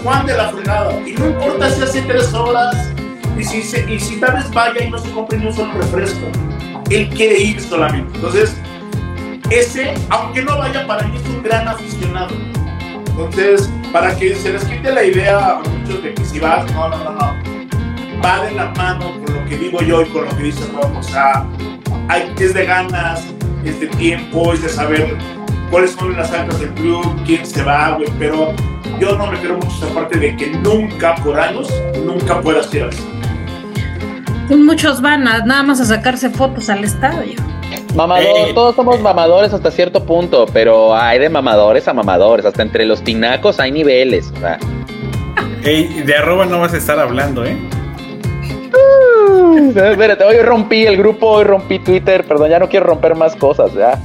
Juan de la Fregada. Y no importa si hace tres horas, y si, y si tal vez vaya y no se compre ni un solo refresco, él quiere ir solamente. Entonces, ese, aunque no vaya, para mí es un gran aficionado. Entonces, para que se les quite la idea a muchos de que si vas, no, no, no, no. Va de la mano con lo que digo yo y con lo que dice Rob. O sea, es de ganas, es de tiempo, es de saber cuáles son las altas del club, quién se va, güey. Pero yo no me creo mucho esa parte de que nunca, por años, nunca puedas ir así. Muchos van a, nada más a sacarse fotos al estadio. Mamador, eh, todos somos mamadores hasta cierto punto, pero hay de mamadores a mamadores, hasta entre los tinacos hay niveles. de arroba no vas a estar hablando, ¿eh? Uh, espérate, hoy rompí el grupo, hoy rompí Twitter, perdón, ya no quiero romper más cosas, ya.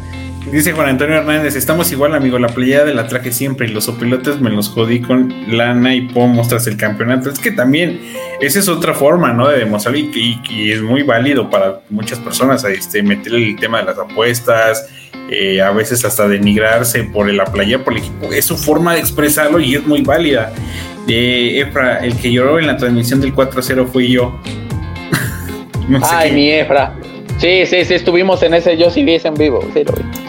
Dice Juan Antonio Hernández, estamos igual, amigo, la playera de la traje siempre y los opilotes me los jodí con lana y pomos tras el campeonato. Es que también esa es otra forma, ¿no? De demostrar y, es muy válido para muchas personas este, meter el tema de las apuestas, eh, a veces hasta denigrarse por la playa, por el equipo. Es su forma de expresarlo y es muy válida. Eh, Efra, el que lloró en la transmisión del 4-0 fui yo. Ay, mi Efra. Sí, sí, sí, estuvimos en ese, yo sí vi ese en vivo, sí lo vi.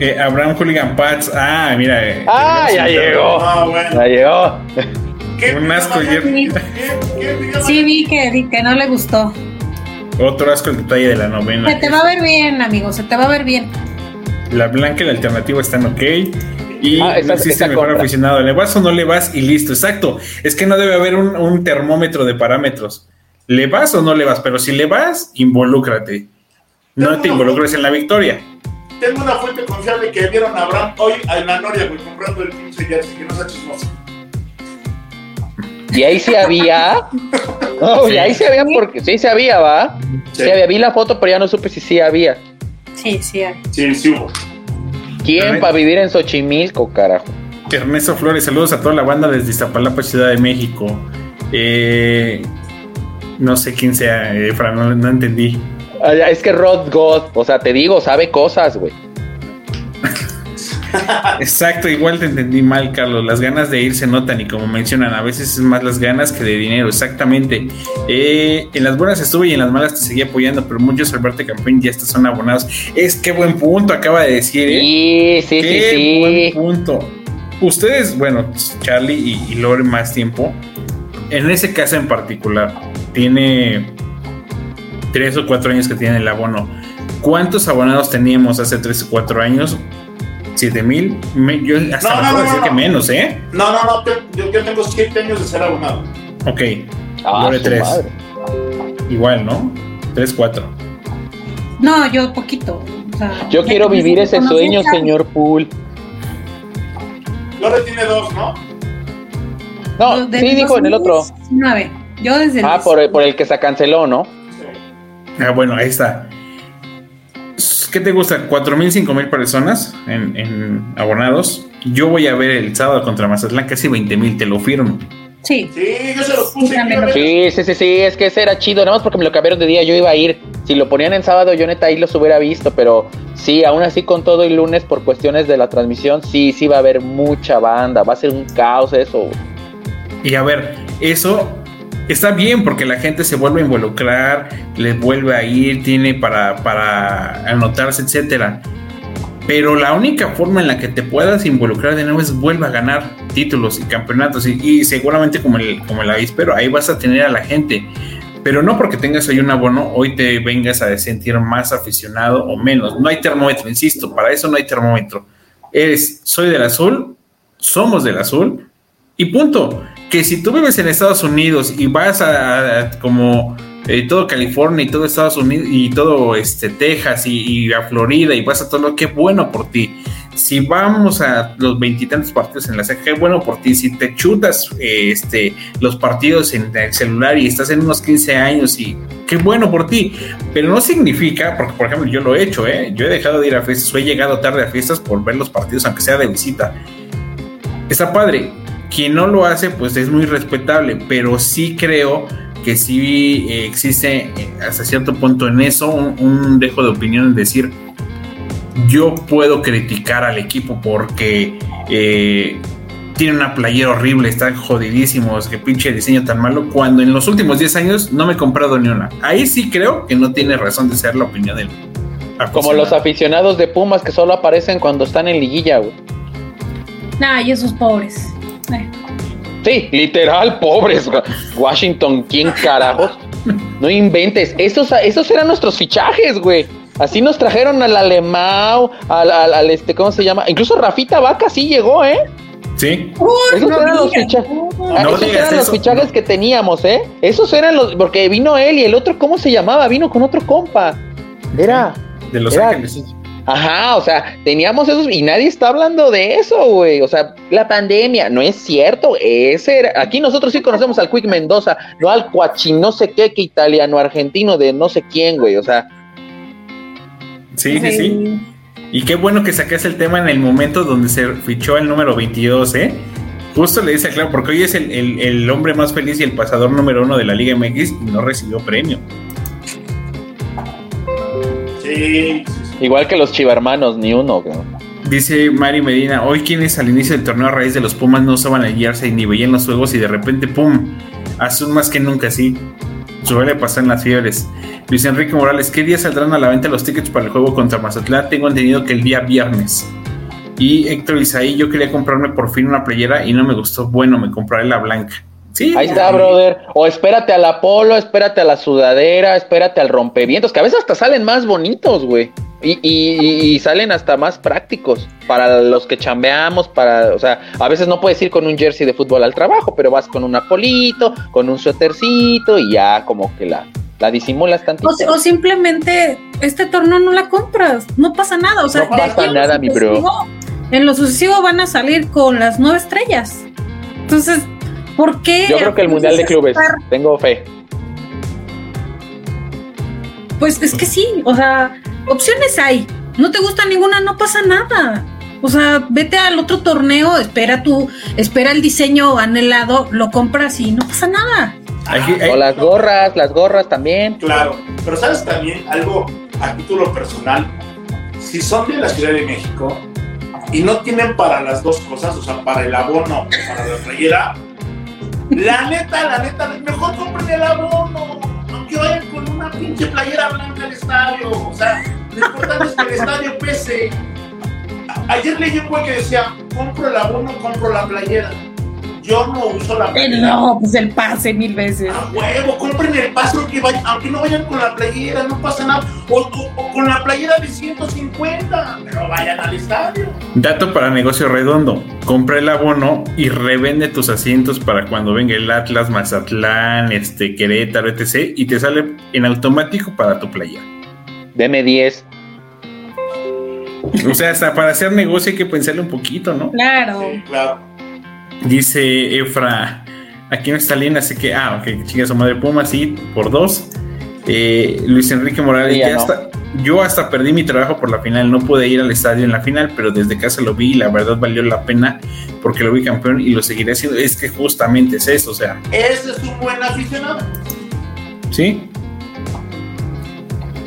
Eh, Abraham Hooligan Pats. Ah, mira. Eh, ah, ya llegó. Ah, ya llegó. Un asco. Sí, vi que, vi que no le gustó. Otro asco el detalle de la novena. Se te va a ver bien, amigo, se te va a ver bien. La blanca y la alternativa están ok. Y ah, no existe mejor aficionado. ¿Le vas o no le vas? Y listo, exacto. Es que no debe haber un, un termómetro de parámetros. ¿Le vas o no le vas? Pero si le vas, involúcrate. No te involucres en la victoria tengo una fuente confiable que vieron a Abraham hoy en la Noria, güey, comprando el pinche jersey, que no sea chismoso. Y ahí se había. No, y ahí se había porque sí se había, ¿va? Sí. había. Vi la foto, pero ya no supe si sí había. Sí, sí hay. Sí, sí hubo. ¿Quién para vivir en Xochimilco, carajo? Ernesto Flores, saludos a toda la banda desde Iztapalapa, Ciudad de México. Eh, no sé quién sea, eh, Fran, no entendí. Es que Rod God, o sea, te digo, sabe cosas, güey. Exacto, igual te entendí mal, Carlos. Las ganas de ir se notan y como mencionan, a veces es más las ganas que de dinero, exactamente. Eh, en las buenas estuve y en las malas te seguí apoyando, pero muchos Alberto Campeón ya están son abonados. Es que buen punto acaba de decir, ¿eh? Sí, sí, qué sí, buen punto. Ustedes, bueno, Charlie y, y Lore más tiempo, en ese caso en particular, tiene tres o cuatro años que tiene el abono. ¿Cuántos abonados teníamos hace tres o cuatro años? ¿Siete mil? Yo hasta no, puedo decir que menos, ¿eh? No, no, no, yo, tengo siete años de ser abonado. Ok. Ah, tres. Igual, ¿no? Tres, cuatro. No, yo poquito. yo quiero vivir ese sueño, señor Pool. Lore tiene dos, ¿no? No, Desde sí dijo en el otro. 2019. Yo desde el Ah, por el, por el que se canceló, ¿no? Ah, bueno, ahí está. ¿Qué te gusta? ¿4 mil, 5 mil personas en, en abonados? Yo voy a ver el sábado contra Mazatlán casi 20 mil, te lo firmo. Sí. Sí, yo se los puse. Sí. Sí, sí, sí, sí, es que ese era chido, nada más porque me lo cambiaron de día, yo iba a ir. Si lo ponían en sábado, yo neta ahí los hubiera visto, pero sí, aún así con todo y lunes por cuestiones de la transmisión, sí, sí va a haber mucha banda, va a ser un caos eso. Y a ver, eso está bien porque la gente se vuelve a involucrar, le vuelve a ir, tiene para, para anotarse, etcétera. Pero la única forma en la que te puedas involucrar de nuevo es vuelva a ganar títulos y campeonatos. Y, y seguramente como el, como el avispero, ahí vas a tener a la gente. Pero no porque tengas hoy un abono, hoy te vengas a sentir más aficionado o menos. No hay termómetro, insisto, para eso no hay termómetro. Eres, soy del azul, somos del azul, y punto. Que si tú vives en Estados Unidos y vas a, como eh, todo California y todo Estados Unidos y todo este Texas y, a Florida y vas a todo lo que bueno por ti. Si vamos a los veintitantos partidos en la serie, qué bueno por ti. Si te chutas eh, este, los partidos en el celular y estás en unos 15 años y qué bueno por ti. Pero no significa, porque por ejemplo yo lo he hecho, ¿eh? yo he dejado de ir a fiestas o he llegado tarde a fiestas por ver los partidos, aunque sea de visita. Está padre. Quien no lo hace, pues es muy respetable, pero sí creo que sí eh, existe eh, hasta cierto punto en eso un, un dejo de opinión en decir yo puedo criticar al equipo porque eh, tiene una playera horrible, están jodidísimos, que pinche diseño tan malo, cuando en los últimos 10 años no me he comprado ni una. Ahí sí creo que no tiene razón de ser la opinión del Como los aficionados de Pumas que solo aparecen cuando están en liguilla, güey. Nah, y esos pobres. Sí, literal, pobres. Washington, ¿quién carajos? No inventes. Esos, esos eran nuestros fichajes, güey. Así nos trajeron al Alemão, al, al, al este, ¿cómo se llama? Incluso Rafita Vaca sí llegó, ¿eh? Sí, Uy, Esos no eran los fichajes. Uy. Ah, No esos digas eran los fichajes que teníamos, ¿eh? Esos eran los. Porque vino él y el otro, ¿cómo se llamaba? Vino con otro compa. Era. de Los Era- Ángeles. Ajá, o sea, teníamos esos y nadie está hablando de eso, güey. O sea, la pandemia, no es cierto. Ese era, aquí nosotros sí conocemos al Quick Mendoza, no al Cuachi no sé qué, que italiano argentino de no sé quién, güey. O sea, Sí, sí, sí. Y qué bueno que sacaste el tema en el momento donde se fichó el número 22, ¿eh? Justo le dice claro, porque hoy es el, el- el hombre más feliz y el pasador número uno de la Liga MX y no recibió premio. Sí. Igual que los chivarmanos, ni uno. Dice Mari Medina, hoy quienes al inicio del torneo a raíz de los Pumas no usaban el jersey ni veían los juegos y de repente, ¡pum! Azul más que nunca, sí. Suele pasar en las fiebres. Luis Enrique Morales, ¿qué día saldrán a la venta los tickets para el juego contra Mazatlán? Tengo entendido que el día viernes. Y Héctor Isaí, yo quería comprarme por fin una playera y no me gustó. Bueno, me compraré la blanca. Sí, Ahí está, brother. O espérate a la polo, espérate a la sudadera, espérate al rompevientos, que a veces hasta salen más bonitos, güey. Y, y- y salen hasta más prácticos para los que chambeamos, para, o sea, a veces no puedes ir con un jersey de fútbol al trabajo, pero vas con un apolito, con un suétercito y ya como que la, la disimulas tantito. O, si- o simplemente este torneo no la compras, no pasa nada. O sea, No de pasa aquí nada, mi bro. En lo sucesivo van a salir con las nueve estrellas. Entonces, ¿por qué? Yo creo que el Mundial de Clubes, estar- tengo fe. Pues es que sí, o sea, opciones hay. No te gusta ninguna, no pasa nada. O sea, vete al otro torneo, espera tú, espera el diseño anhelado, lo compras y no pasa nada. Aquí- hay- O las gorras, las gorras también. Claro, pero sabes también algo a título personal, si son de la Ciudad de México y no tienen para las dos cosas, o sea, para el abono o para la playera, la neta, la neta, mejor compren el abono, aunque vayan con una pinche playera blanca al estadio, o sea, lo importante es que el estadio pese. Ayer leí un güey que decía, compro el abono, compro la playera. Yo no uso la Eh, playera. no, pues el pase mil veces. A huevo, compren el paso aunque, vayan- aunque no vayan con la playera, no pasa nada. O, o- o con la playera de 150, pero vayan al estadio. Dato para negocio redondo. Compra el abono y revende tus asientos para cuando venga el Atlas, Mazatlán, este, Querétaro, etc. Y te sale en automático para tu playa. Deme 10. O sea, hasta para hacer negocio hay que pensarle un poquito, ¿no? Claro. Sí, claro. Dice Efra, aquí no está Lina, así que, ah, ok, chinga su madre Puma, sí, por dos. Eh, Luis Enrique Morales, Sí, ya ya no. hasta- yo hasta perdí mi trabajo por la final, no pude ir al estadio en la final, pero desde casa lo vi y la verdad valió la pena porque lo vi campeón y lo seguiré haciendo. Es que justamente es eso, o sea, Ese es un buen aficionado. ¿sí?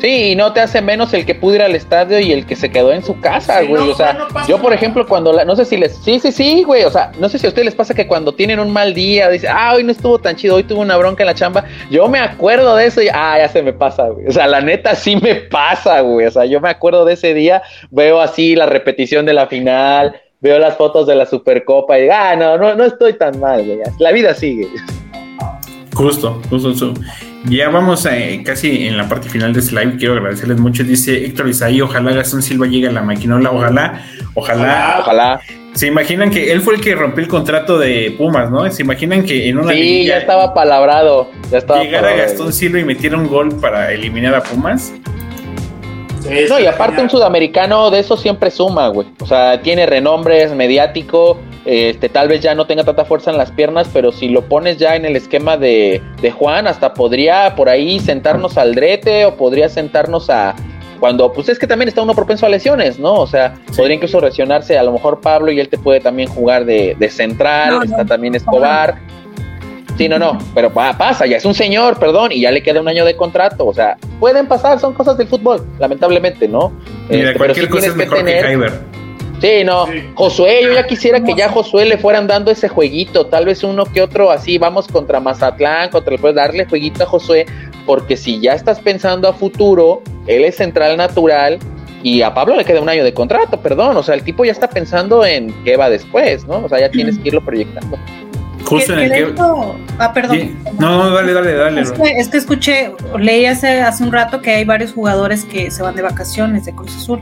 Sí, y no te hace menos el que pudo ir al estadio y el que se quedó en su casa, Sí, güey. no, o sea, no yo, por ejemplo, cuando la, no sé si les, sí, sí, sí, güey. O sea, no sé si a ustedes les pasa que cuando tienen un mal día, dicen, ah, hoy no estuvo tan chido, hoy tuve una bronca en la chamba. Yo me acuerdo de eso y, ah, ya se me pasa, güey. O sea, la neta sí me pasa, güey. O sea, yo me acuerdo de ese día, veo así la repetición de la final, veo las fotos de la Supercopa y digo, ah, no, no, no estoy tan mal, güey. La vida sigue. Justo, justo, justo. Ya vamos eh, casi en la parte final de este live. Quiero agradecerles mucho. Dice Héctor Isaí, ojalá Gastón Silva llegue a la maquinola. Ojalá, ojalá. Ojalá. Se imaginan que él fue el que rompió el contrato de Pumas, ¿no? Se imaginan que en una Sí, liguilla ya estaba palabrado. Ya estaba llegara palabrado, Gastón. Silva y metiera un gol para eliminar a Pumas. Sí, No, y aparte un sudamericano de eso siempre suma, güey. O sea, tiene renombre, es mediático, este, tal vez ya no tenga tanta fuerza en las piernas, pero si lo pones ya en el esquema de, de Juan, hasta podría por ahí sentarnos al drete o podría sentarnos a... Cuando, pues es que también está uno propenso a lesiones, ¿no? O sea, Sí. podría incluso lesionarse a lo mejor Pablo y él te puede también jugar de, de central, No, no, está también Escobar. Sí, no, no, pero pa- pasa, ya es un señor, perdón, y ya le queda un año de contrato, o sea, pueden pasar, son cosas del fútbol, lamentablemente, ¿no? Mira, Este, pero cualquier sí cosa es que mejor que Kyber. Sí, no. Sí. Josué, yo ya quisiera que ya a Josué le fueran dando ese jueguito. Tal vez uno que otro así, vamos contra Mazatlán, contra el puedes darle jueguito a Josué, porque si ya estás pensando a futuro, él es central natural y a Pablo le queda un año de contrato, perdón. O sea, el tipo ya está pensando en qué va después, ¿no? O sea, ya tienes que irlo proyectando. Justo en Que- el que ah, perdón. Sí. No, no, dale, dale, dale. Es que, es que escuché, leí hace, hace un rato que hay varios jugadores que se van de vacaciones de Cruz Azul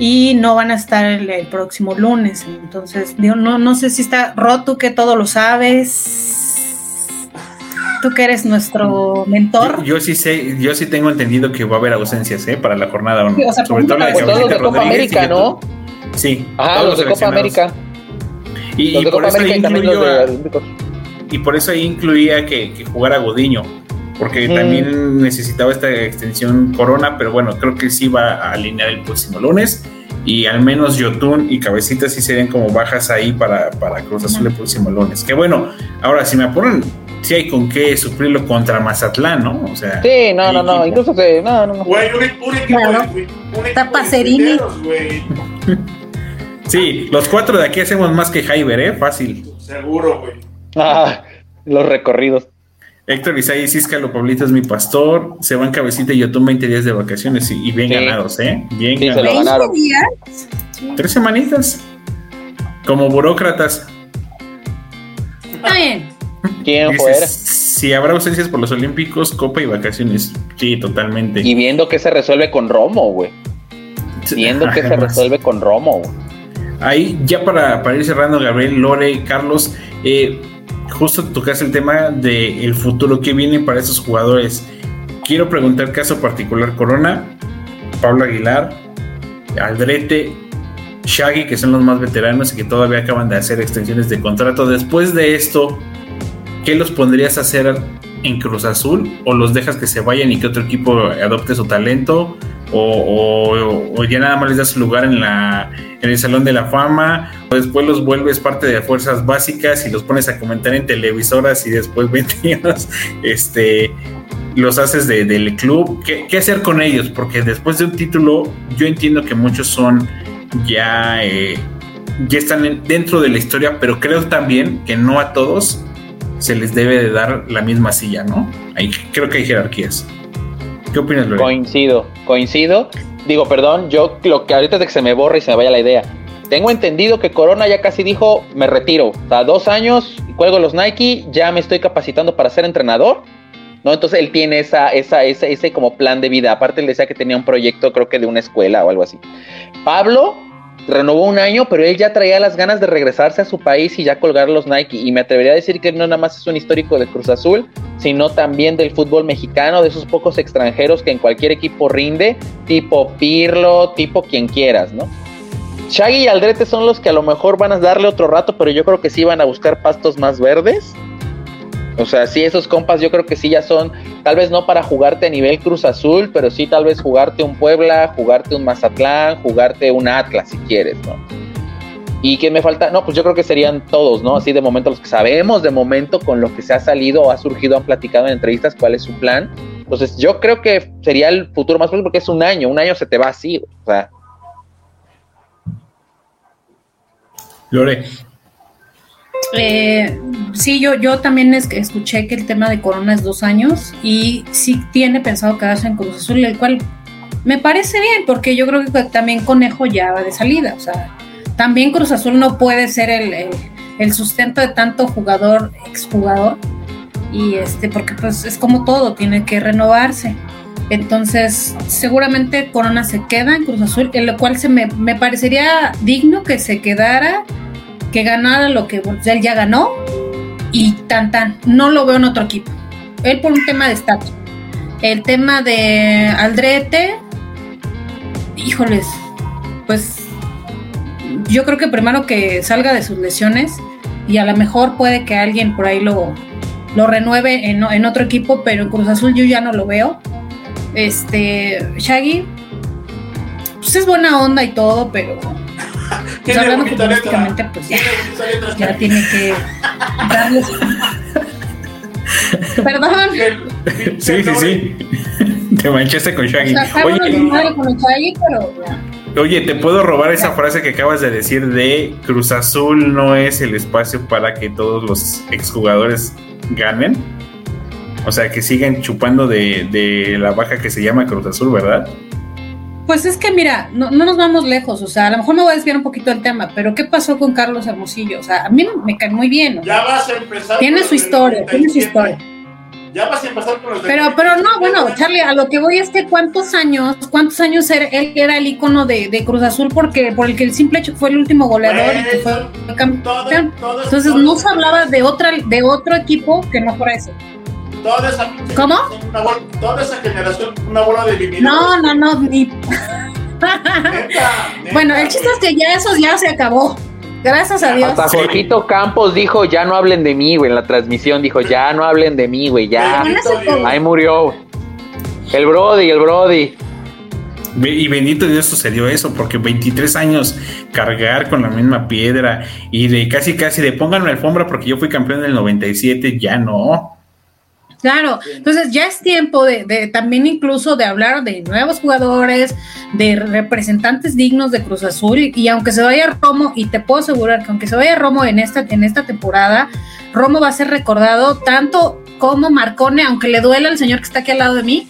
y no van a estar el, el próximo lunes. Entonces, digo, no, no sé si está roto, que todo lo sabes. Tú que eres nuestro mentor. Yo, yo sí sé, yo sí tengo entendido que va a haber ausencias, ¿eh? Para la jornada uno. Sí, o sea, Sobre todo la de Pues todos los de Cabecita Copa América, ¿no? Sí. Ajá, todos los de Copa. América. Y, por Copa eso ahí América incluyó a- y por eso ahí incluía que, que jugara Godiño, porque Mm. también necesitaba esta extensión Corona, pero bueno, creo que sí va a alinear el próximo lunes. Y al menos Yotun y Cabecita sí serían como bajas ahí para, para Cruz Azul el próximo lunes. Que bueno, ahora si me apuran, sí hay con qué sufrirlo contra Mazatlán, ¿no? O sea, Sí, no, no, no. Incluso se. No, no, no. Güey, un, un equipo un güey. Sí, los cuatro de aquí hacemos más que Jaiber, ¿eh? Fácil. Seguro, güey. Ah, los recorridos. Héctor Isai Císcalo, Pablito es mi pastor. Se van Cabecita y Yotun 20 días de vacaciones y, y bien Sí. ganados, ¿eh? Bien Sí, se lo ganados. ganaron. días. Tres semanitas. Como burócratas. Está bien. ¿Quién fuera? si habrá ausencias por los Olímpicos, Copa y vacaciones. Sí, totalmente. Y viendo que se resuelve con Romo, güey. Viendo que se resuelve con Romo, güey. Ahí, ya para, para ir cerrando, Gabriel, Lore, Carlos, eh, justo tocaste el tema del el futuro que viene para esos jugadores. Quiero preguntar caso particular: Corona, Pablo Aguilar, Aldrete, Shaggy, que son los más veteranos y que todavía acaban de hacer extensiones de contrato. Después de esto, ¿qué los pondrías a hacer en Cruz Azul? ¿O los dejas que se vayan y que otro equipo adopte su talento? ¿O, ya nada más les das lugar en, la, en el Salón de la Fama? ¿O después los vuelves parte de fuerzas básicas y los pones a comentar en televisoras y después 20 años este, los haces de- del club? ¿Qué, hacer con ellos? Porque después de un título, yo entiendo que muchos son ya, eh, ya están en- dentro de la historia, pero creo también que no a todos se les debe de dar la misma silla, ¿no? Ahí creo que hay jerarquías. ¿Qué opinas, Lore? Coincido, coincido. Digo, perdón, yo lo que ahorita es de que se me borre y se me vaya la idea. Tengo entendido que Corona ya casi dijo, me retiro. O sea, dos años, cuelgo los Nike, ya me estoy capacitando para ser entrenador. ¿No? Entonces él tiene esa, esa, ese, ese como plan de vida. Aparte él decía que tenía un proyecto, creo que de una escuela o algo así. Pablo, renovó un año, pero él ya traía las ganas de regresarse a su país y ya colgar los Nike. Y me atrevería a decir que no nada más es un histórico de Cruz Azul, sino también del fútbol mexicano, de esos pocos extranjeros que en cualquier equipo rinde, tipo Pirlo, tipo quien quieras, ¿no? Shaggy y Aldrete son los que a lo mejor van a darle otro rato, pero yo creo que sí van a buscar pastos más verdes. O sea, sí, esos compas yo creo que sí ya son, tal vez no para jugarte a nivel Cruz Azul, pero sí tal vez jugarte un Puebla, jugarte un Mazatlán, jugarte un Atlas si quieres, ¿no? ¿Y qué me falta? No, pues yo creo que serían todos, ¿no? Así de momento los que sabemos de momento con lo que se ha salido o ha surgido, han platicado en entrevistas cuál es su plan. Entonces yo creo que sería el futuro más próximo porque es un año, un año se te va así, o sea. Lore. Eh, sí, yo, yo también es, escuché que el tema de Corona es dos años y sí tiene pensado quedarse en Cruz Azul, el cual me parece bien, porque yo creo que también Conejo ya va de salida. O sea, también Cruz Azul no puede ser el, el, el sustento de tanto jugador, exjugador, y este, porque pues es como todo, tiene que renovarse. Entonces, seguramente Corona se queda en Cruz Azul, en lo cual se me, me parecería digno que se quedara que ganara lo que él ya ganó y tan tan. No lo veo en otro equipo. Él por un tema de estatus. El tema de Aldrete, híjoles, pues yo creo que primero que salga de sus lesiones y a lo mejor puede que alguien por ahí lo, lo renueve en, en otro equipo, pero en Cruz Azul yo ya no lo veo. Este, Shaggy, pues es buena onda y todo, pero pues hablando futbolísticamente, pues ya, ya tiene que darles. Perdón. Sí, sí, sí. Te manchaste con Shaggy. O sea, Oye, con el Shaggy, pero ya. Oye, ¿te puedo robar esa frase que acabas de decir de Cruz Azul no es el espacio para que todos los exjugadores ganen? O sea, que sigan chupando de, de la baja que se llama Cruz Azul, ¿verdad? Pues es que mira, no, no, nos vamos lejos, o sea, a lo mejor me voy a desviar un poquito del tema, pero ¿qué pasó con Carlos Hermosillo? O sea, a mí me cae muy bien. ¿no? Ya vas a empezar. Tiene su historia, tiene su 97. historia. Ya vas a empezar con los Pero, pero no, bueno, Charlie, a lo que voy es que cuántos años, cuántos años era- él era el icono de, de Cruz Azul porque por el que el simple hecho fue el último goleador y que fue campeón. Entonces no se hablaba de otra, de otro equipo que no fuera ese. Toda esa, ¿Cómo? Una bola- toda esa generación, una bola de vividos. No, no, no, ni. Neta, neta. bueno, el chiste es que ya eso ya se acabó. Gracias a Dios. Hasta Jorgito Campos dijo, ya no hablen de mí, güey, en la transmisión dijo, ya no hablen de mí, güey, ya. Ahí murió. El Brody, el Brody. Y bendito Dios sucedió eso, porque 23 años cargar con la misma piedra y de casi casi de pónganme alfombra porque yo fui campeón del 97, ya no. Claro, entonces ya es tiempo de, de también incluso de hablar de nuevos jugadores, de representantes dignos de Cruz Azul y, y aunque se vaya Romo y te puedo asegurar que aunque se vaya Romo en esta en esta temporada, Romo va a ser recordado tanto como Marcone, aunque le duela al señor que está aquí al lado de mí.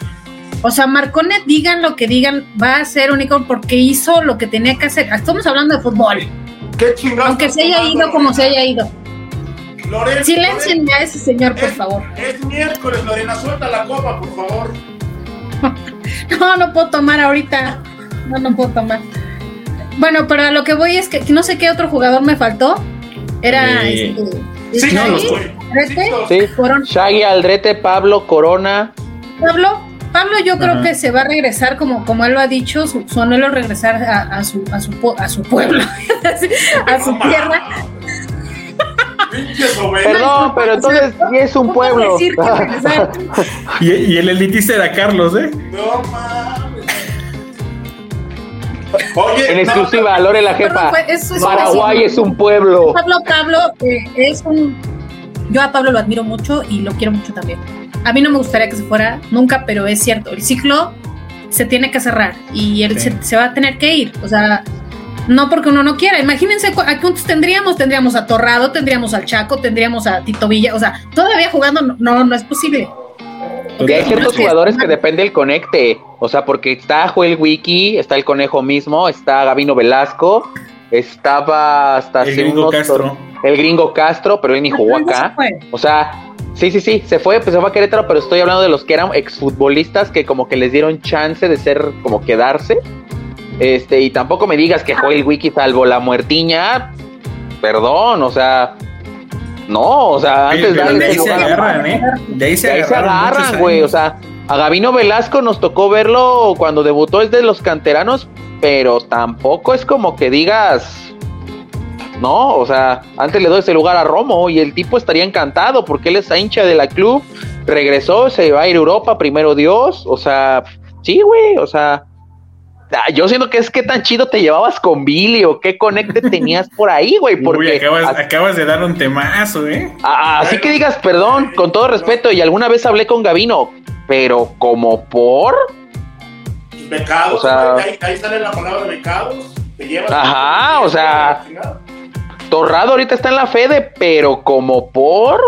O sea, Marcone, digan lo que digan, va a ser único porque hizo lo que tenía que hacer. Estamos hablando de fútbol, ¿Qué chingados aunque se haya ido como se haya ido. Lorena, Silencien a ese señor, por es, favor. Es miércoles, Lorena, suelta la copa, por favor. No, no puedo tomar ahorita. No, no puedo tomar. Bueno, pero a lo que voy es que no sé qué otro jugador me faltó. Era Eh, este. Sí, Shaggy, los güey. Rete, Sí. Corona. Shaggy, Aldrete, Pablo, Corona. Pablo, Pablo yo creo que se va a regresar como, como él lo ha dicho, su, su anhelo es regresar a, a su, a, su, a su pueblo, a su tierra. Perdón, pero entonces sí es un ¿Cómo puedo pueblo. Y, y el elitista era Carlos, ¿eh? No mames. Oye, En no, exclusiva, Lore la Perdón, jefa. fue- es- es Paraguay es un pueblo. Pablo, Pablo eh, es un. Yo a Pablo lo admiro mucho y lo quiero mucho también. A mí no me gustaría que se fuera nunca, pero es cierto, el ciclo se tiene que cerrar y él Sí. se, se va a tener que ir. O sea, no porque uno no quiera. Imagínense a cuántos tendríamos. Tendríamos a Torrado, tendríamos al Chaco, tendríamos a Tito Villa. O sea, todavía jugando no, no, es posible. Y hay ciertos jugadores que depende del conecte. O sea, porque está Joel Wiki, está el conejo mismo, está Gabino Velasco, estaba hasta El gringo unos Castro. el gringo Castro, pero él ni jugó acá. O sea, sí, sí, sí, se fue, pues se fue a Querétaro, pero estoy hablando de los que eran exfutbolistas que como que les dieron chance de ser, como quedarse. Este, y tampoco me digas que Joel Wiki salvo la muertiña. Perdón, o sea. No, o sea, antes de ahí se agarran, ¿eh? De ahí se de ahí se agarran güey. O sea, a Gabino Velasco nos tocó verlo cuando debutó, es de los canteranos, pero tampoco es como que digas. No, o sea, antes le doy ese lugar a Romo y el tipo estaría encantado porque él es hincha de la club, regresó, se va a ir a Europa, primero Dios, o sea, sí, güey, o sea, yo siento que es que tan chido te llevabas con Billy o qué conecte tenías por ahí, güey, Uy, porque acabas, a- acabas de dar un temazo, ¿eh? a- así que digas, perdón, con todo respeto, y alguna vez hablé con Gabino, pero como por, Becados, O sea- ahí, ahí sale la palabra becados. Te llevas. Ajá, o sea- Torrado ahorita está en la Fede, pero como por,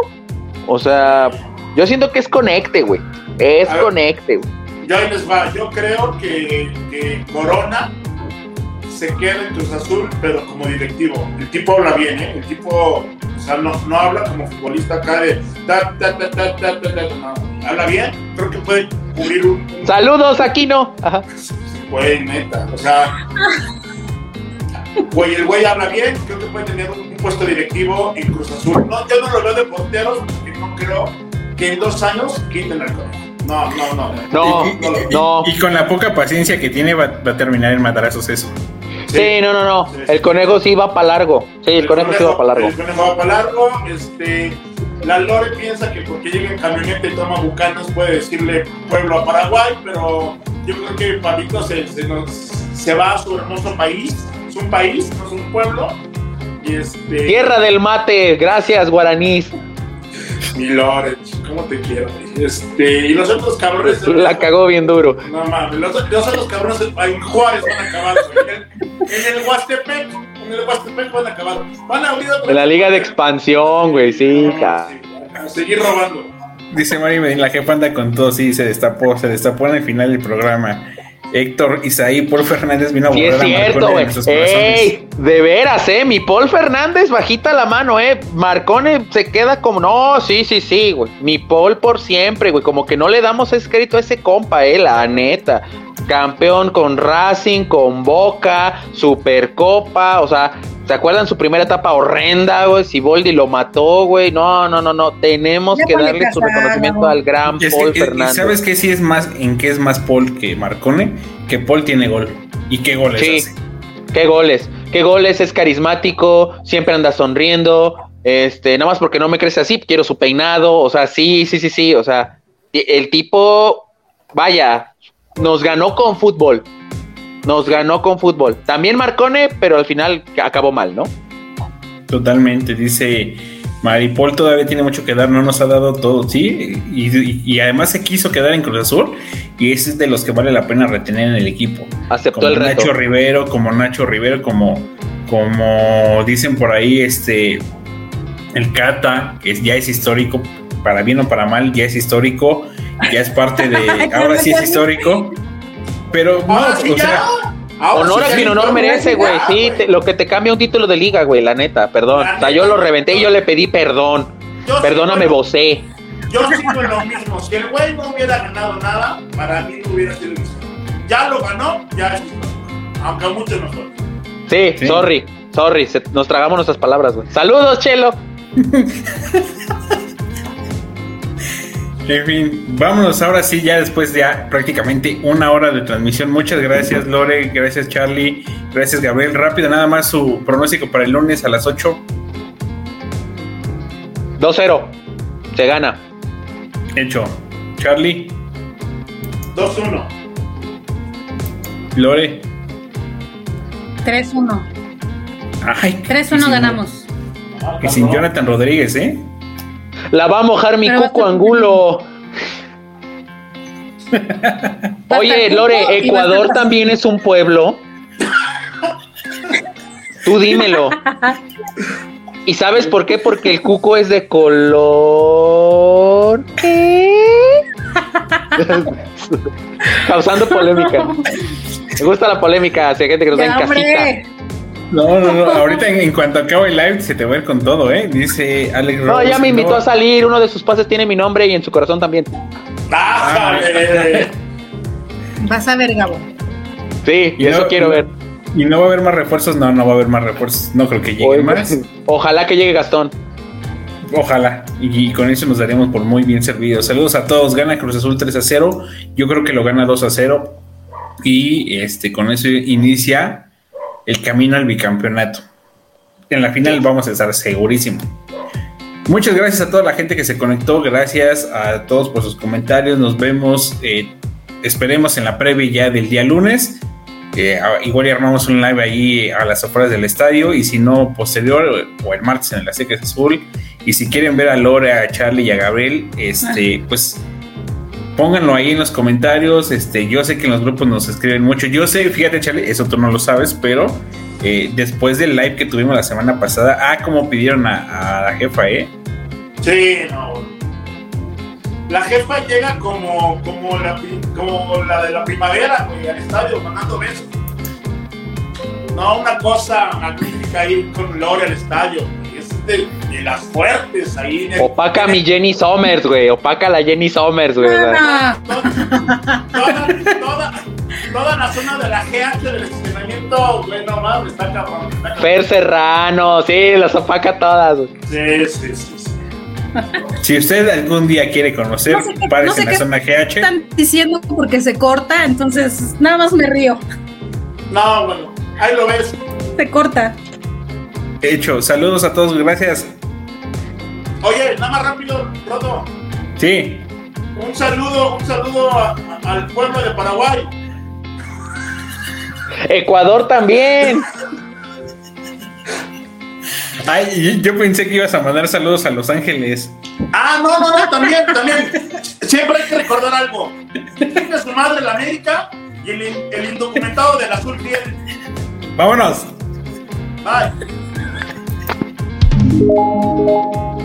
o sea, yo siento que es conecte, güey, es ver. conecte, güey. Ya ahí les va. Yo creo que, que Corona se queda en Cruz Azul, pero como directivo. El tipo habla bien, ¿eh? El tipo, o sea, no, no habla como futbolista acá de. ta, ta, ta, ta, ta, ta, ta, no. Habla bien, creo que puede cubrir un. un Saludos, Aquino. Ajá. güey, neta. O sea. Güey, el güey habla bien, creo que puede tener un, un puesto directivo en Cruz Azul. No, yo no lo veo de porteros porque no creo que en dos años quiten al conejo. No, no, no. No, Y- y- y- no. Y, con la poca paciencia que tiene va, va a terminar en madrazos eso. Sí, no, no, no. El conejo sí va para largo. Sí, el conejo sí va para largo. El conejo va para largo. Este, la Lore piensa que porque llega en camioneta y toma bucanos puede decirle pueblo a Paraguay, pero yo creo que Pablito se, se, nos- se va a su hermoso país. Es un país, no es un pueblo. Y este. Tierra del mate, gracias, guaraníes. Mi Lore, ¿cómo te quiero? Este, y los otros cabrones. La cagó bien duro. No mames, los, los otros cabrones en Juárez van a acabar, güey. En el, Huastepec, en el Huastepec van a acabar. Van a abrir otra En la liga de expansión, güey, sí, No, ca- sí, a seguir robando. Dice Mari Medina, la jefa anda con todo, sí, se destapó, se destapó en el final del programa. Héctor Isaí, Paul Fernández vino a Sí es a cierto, güey. Ey, de veras, eh. Mi Paul Fernández bajita la mano, eh. Marcone se queda como, no, sí, sí, sí, güey. Mi Paul por siempre, güey. Como que no le damos ese crédito a ese compa, eh, la neta. Campeón con Racing, con Boca, Supercopa, o sea, ¿se acuerdan su primera etapa horrenda, güey? Siboldi lo mató, güey. No, no, no, no. Tenemos Ya que darle su reconocimiento al gran Es Paul que, Fernández. ¿Sabes qué? Sí es más, en qué es más Paul que Marcone, que Paul tiene gol. ¿Y qué goles Sí. hace? Qué goles, qué goles, es carismático, siempre anda sonriendo, este, nada más porque no me crece así, quiero su peinado, o sea, sí, sí, sí, sí, o sea, el tipo, vaya, nos ganó con fútbol, nos ganó con fútbol. También Marcone, pero al final acabó mal, ¿no? Totalmente, dice Maripol todavía tiene mucho que dar, no nos ha dado todo, sí, y, además se quiso quedar en Cruz Azul y ese es de los que vale la pena retener en el equipo. Aceptó Como el reto. Nacho Rivero, como Nacho Rivero, como, como dicen por ahí, este, el Cata, que ya es histórico, para bien o para mal, ya es histórico, ya es parte de, ahora sí es histórico, pero no, sí o sea, Ahora Honor sí a quien honor merece, güey. Sí, te- lo que te cambia un título de liga, güey, la neta, perdón. O sea, yo lo reventé y yo le pedí perdón. Yo Perdóname, vocé. Yo sigo en lo mismo. Si el güey no hubiera ganado nada, para mí no hubiera sido. Ya lo ganó, ya es. Aunque a muchos nos duele. Sí, Sí. sorry, sorry, se- nos tragamos nuestras palabras, güey. Saludos, Chelo. En fin, vámonos ahora sí, ya después de ya prácticamente una hora de transmisión. Muchas gracias, Lore, gracias, Charlie, gracias, Gabriel. Rápido, nada más su pronóstico para el lunes a las 8. 2-0. Se gana. Hecho. Charlie, 2-1. Lore. 3-1. Ay, 3-1 y sin- ganamos. Y sin Jonathan Rodríguez, ¿eh? La va a mojar mi Pero cuco angulo. Oye, Lore, Ecuador también es un pueblo. Tú dímelo. ¿Y sabes por qué? Porque el cuco es de color. ¿Qué? Causando polémica. Me gusta la polémica, hay gente que nos da en casita. No, no, no. Ahorita en, en cuanto acabe el live se te va a ir con todo, ¿eh? Dice Alex No, Rose, ya me invitó no. a salir. Uno de sus pases tiene mi nombre y en su corazón también. ¡Bájale! Vas a ver, Gabo. Sí, y eso quiero ver. ¿Y no va a haber más refuerzos? No, no va a haber más refuerzos. No creo que llegue más. Ojalá que llegue Gastón. Ojalá. Y, con eso nos daremos por muy bien servidos. Saludos a todos. Gana Cruz Azul 3 a 0. Yo creo que lo gana 2 a 0. Y este, con eso inicia el camino al bicampeonato. En la final vamos a estar segurísimo. Muchas gracias a toda la gente que se conectó. Gracias a todos por sus comentarios. Nos vemos. Eh, esperemos en la previa ya del día lunes. Eh, igual armamos un live ahí a las afueras del estadio y si no posterior o el martes en la Seca Azul y si quieren ver a Lore, a Charlie y a Gabriel, este, ah. pues pónganlo ahí en los comentarios. Este, yo sé que en los grupos nos escriben mucho. Yo sé, fíjate, Charlie, eso tú no lo sabes, pero eh, después del live que tuvimos la semana pasada, ah, como pidieron a, la jefa, ¿eh? Sí, no. La jefa llega como, como, la, como la de la primavera, güey, al estadio, mandando besos. No, una cosa magnífica ir con Lore al estadio de, las fuertes ahí. Opaca mi Jenny Somers, güey. Opaca la Jenny Somers, güey. Toda, toda, la zona de la GH del estacionamiento, güey, no mames, está cabrón. Fer Serrano, sí, las opaca todas. Sí, sí, sí. Si usted algún día quiere conocer, no parece en la zona GH. Están diciendo porque se corta, entonces nada más me río. No, bueno, ahí lo ves. Se corta. Hecho, saludos a todos, gracias. Oye, nada más rápido, Rodo. Sí. Un saludo, un saludo al pueblo de Paraguay. Ecuador también. Ay, yo pensé que ibas a mandar saludos a Los Ángeles. Ah, no, no, no, también, también. Siempre hay que recordar algo. Tiene su madre la América y el, el indocumentado del azul piel. Vámonos. Bye. Música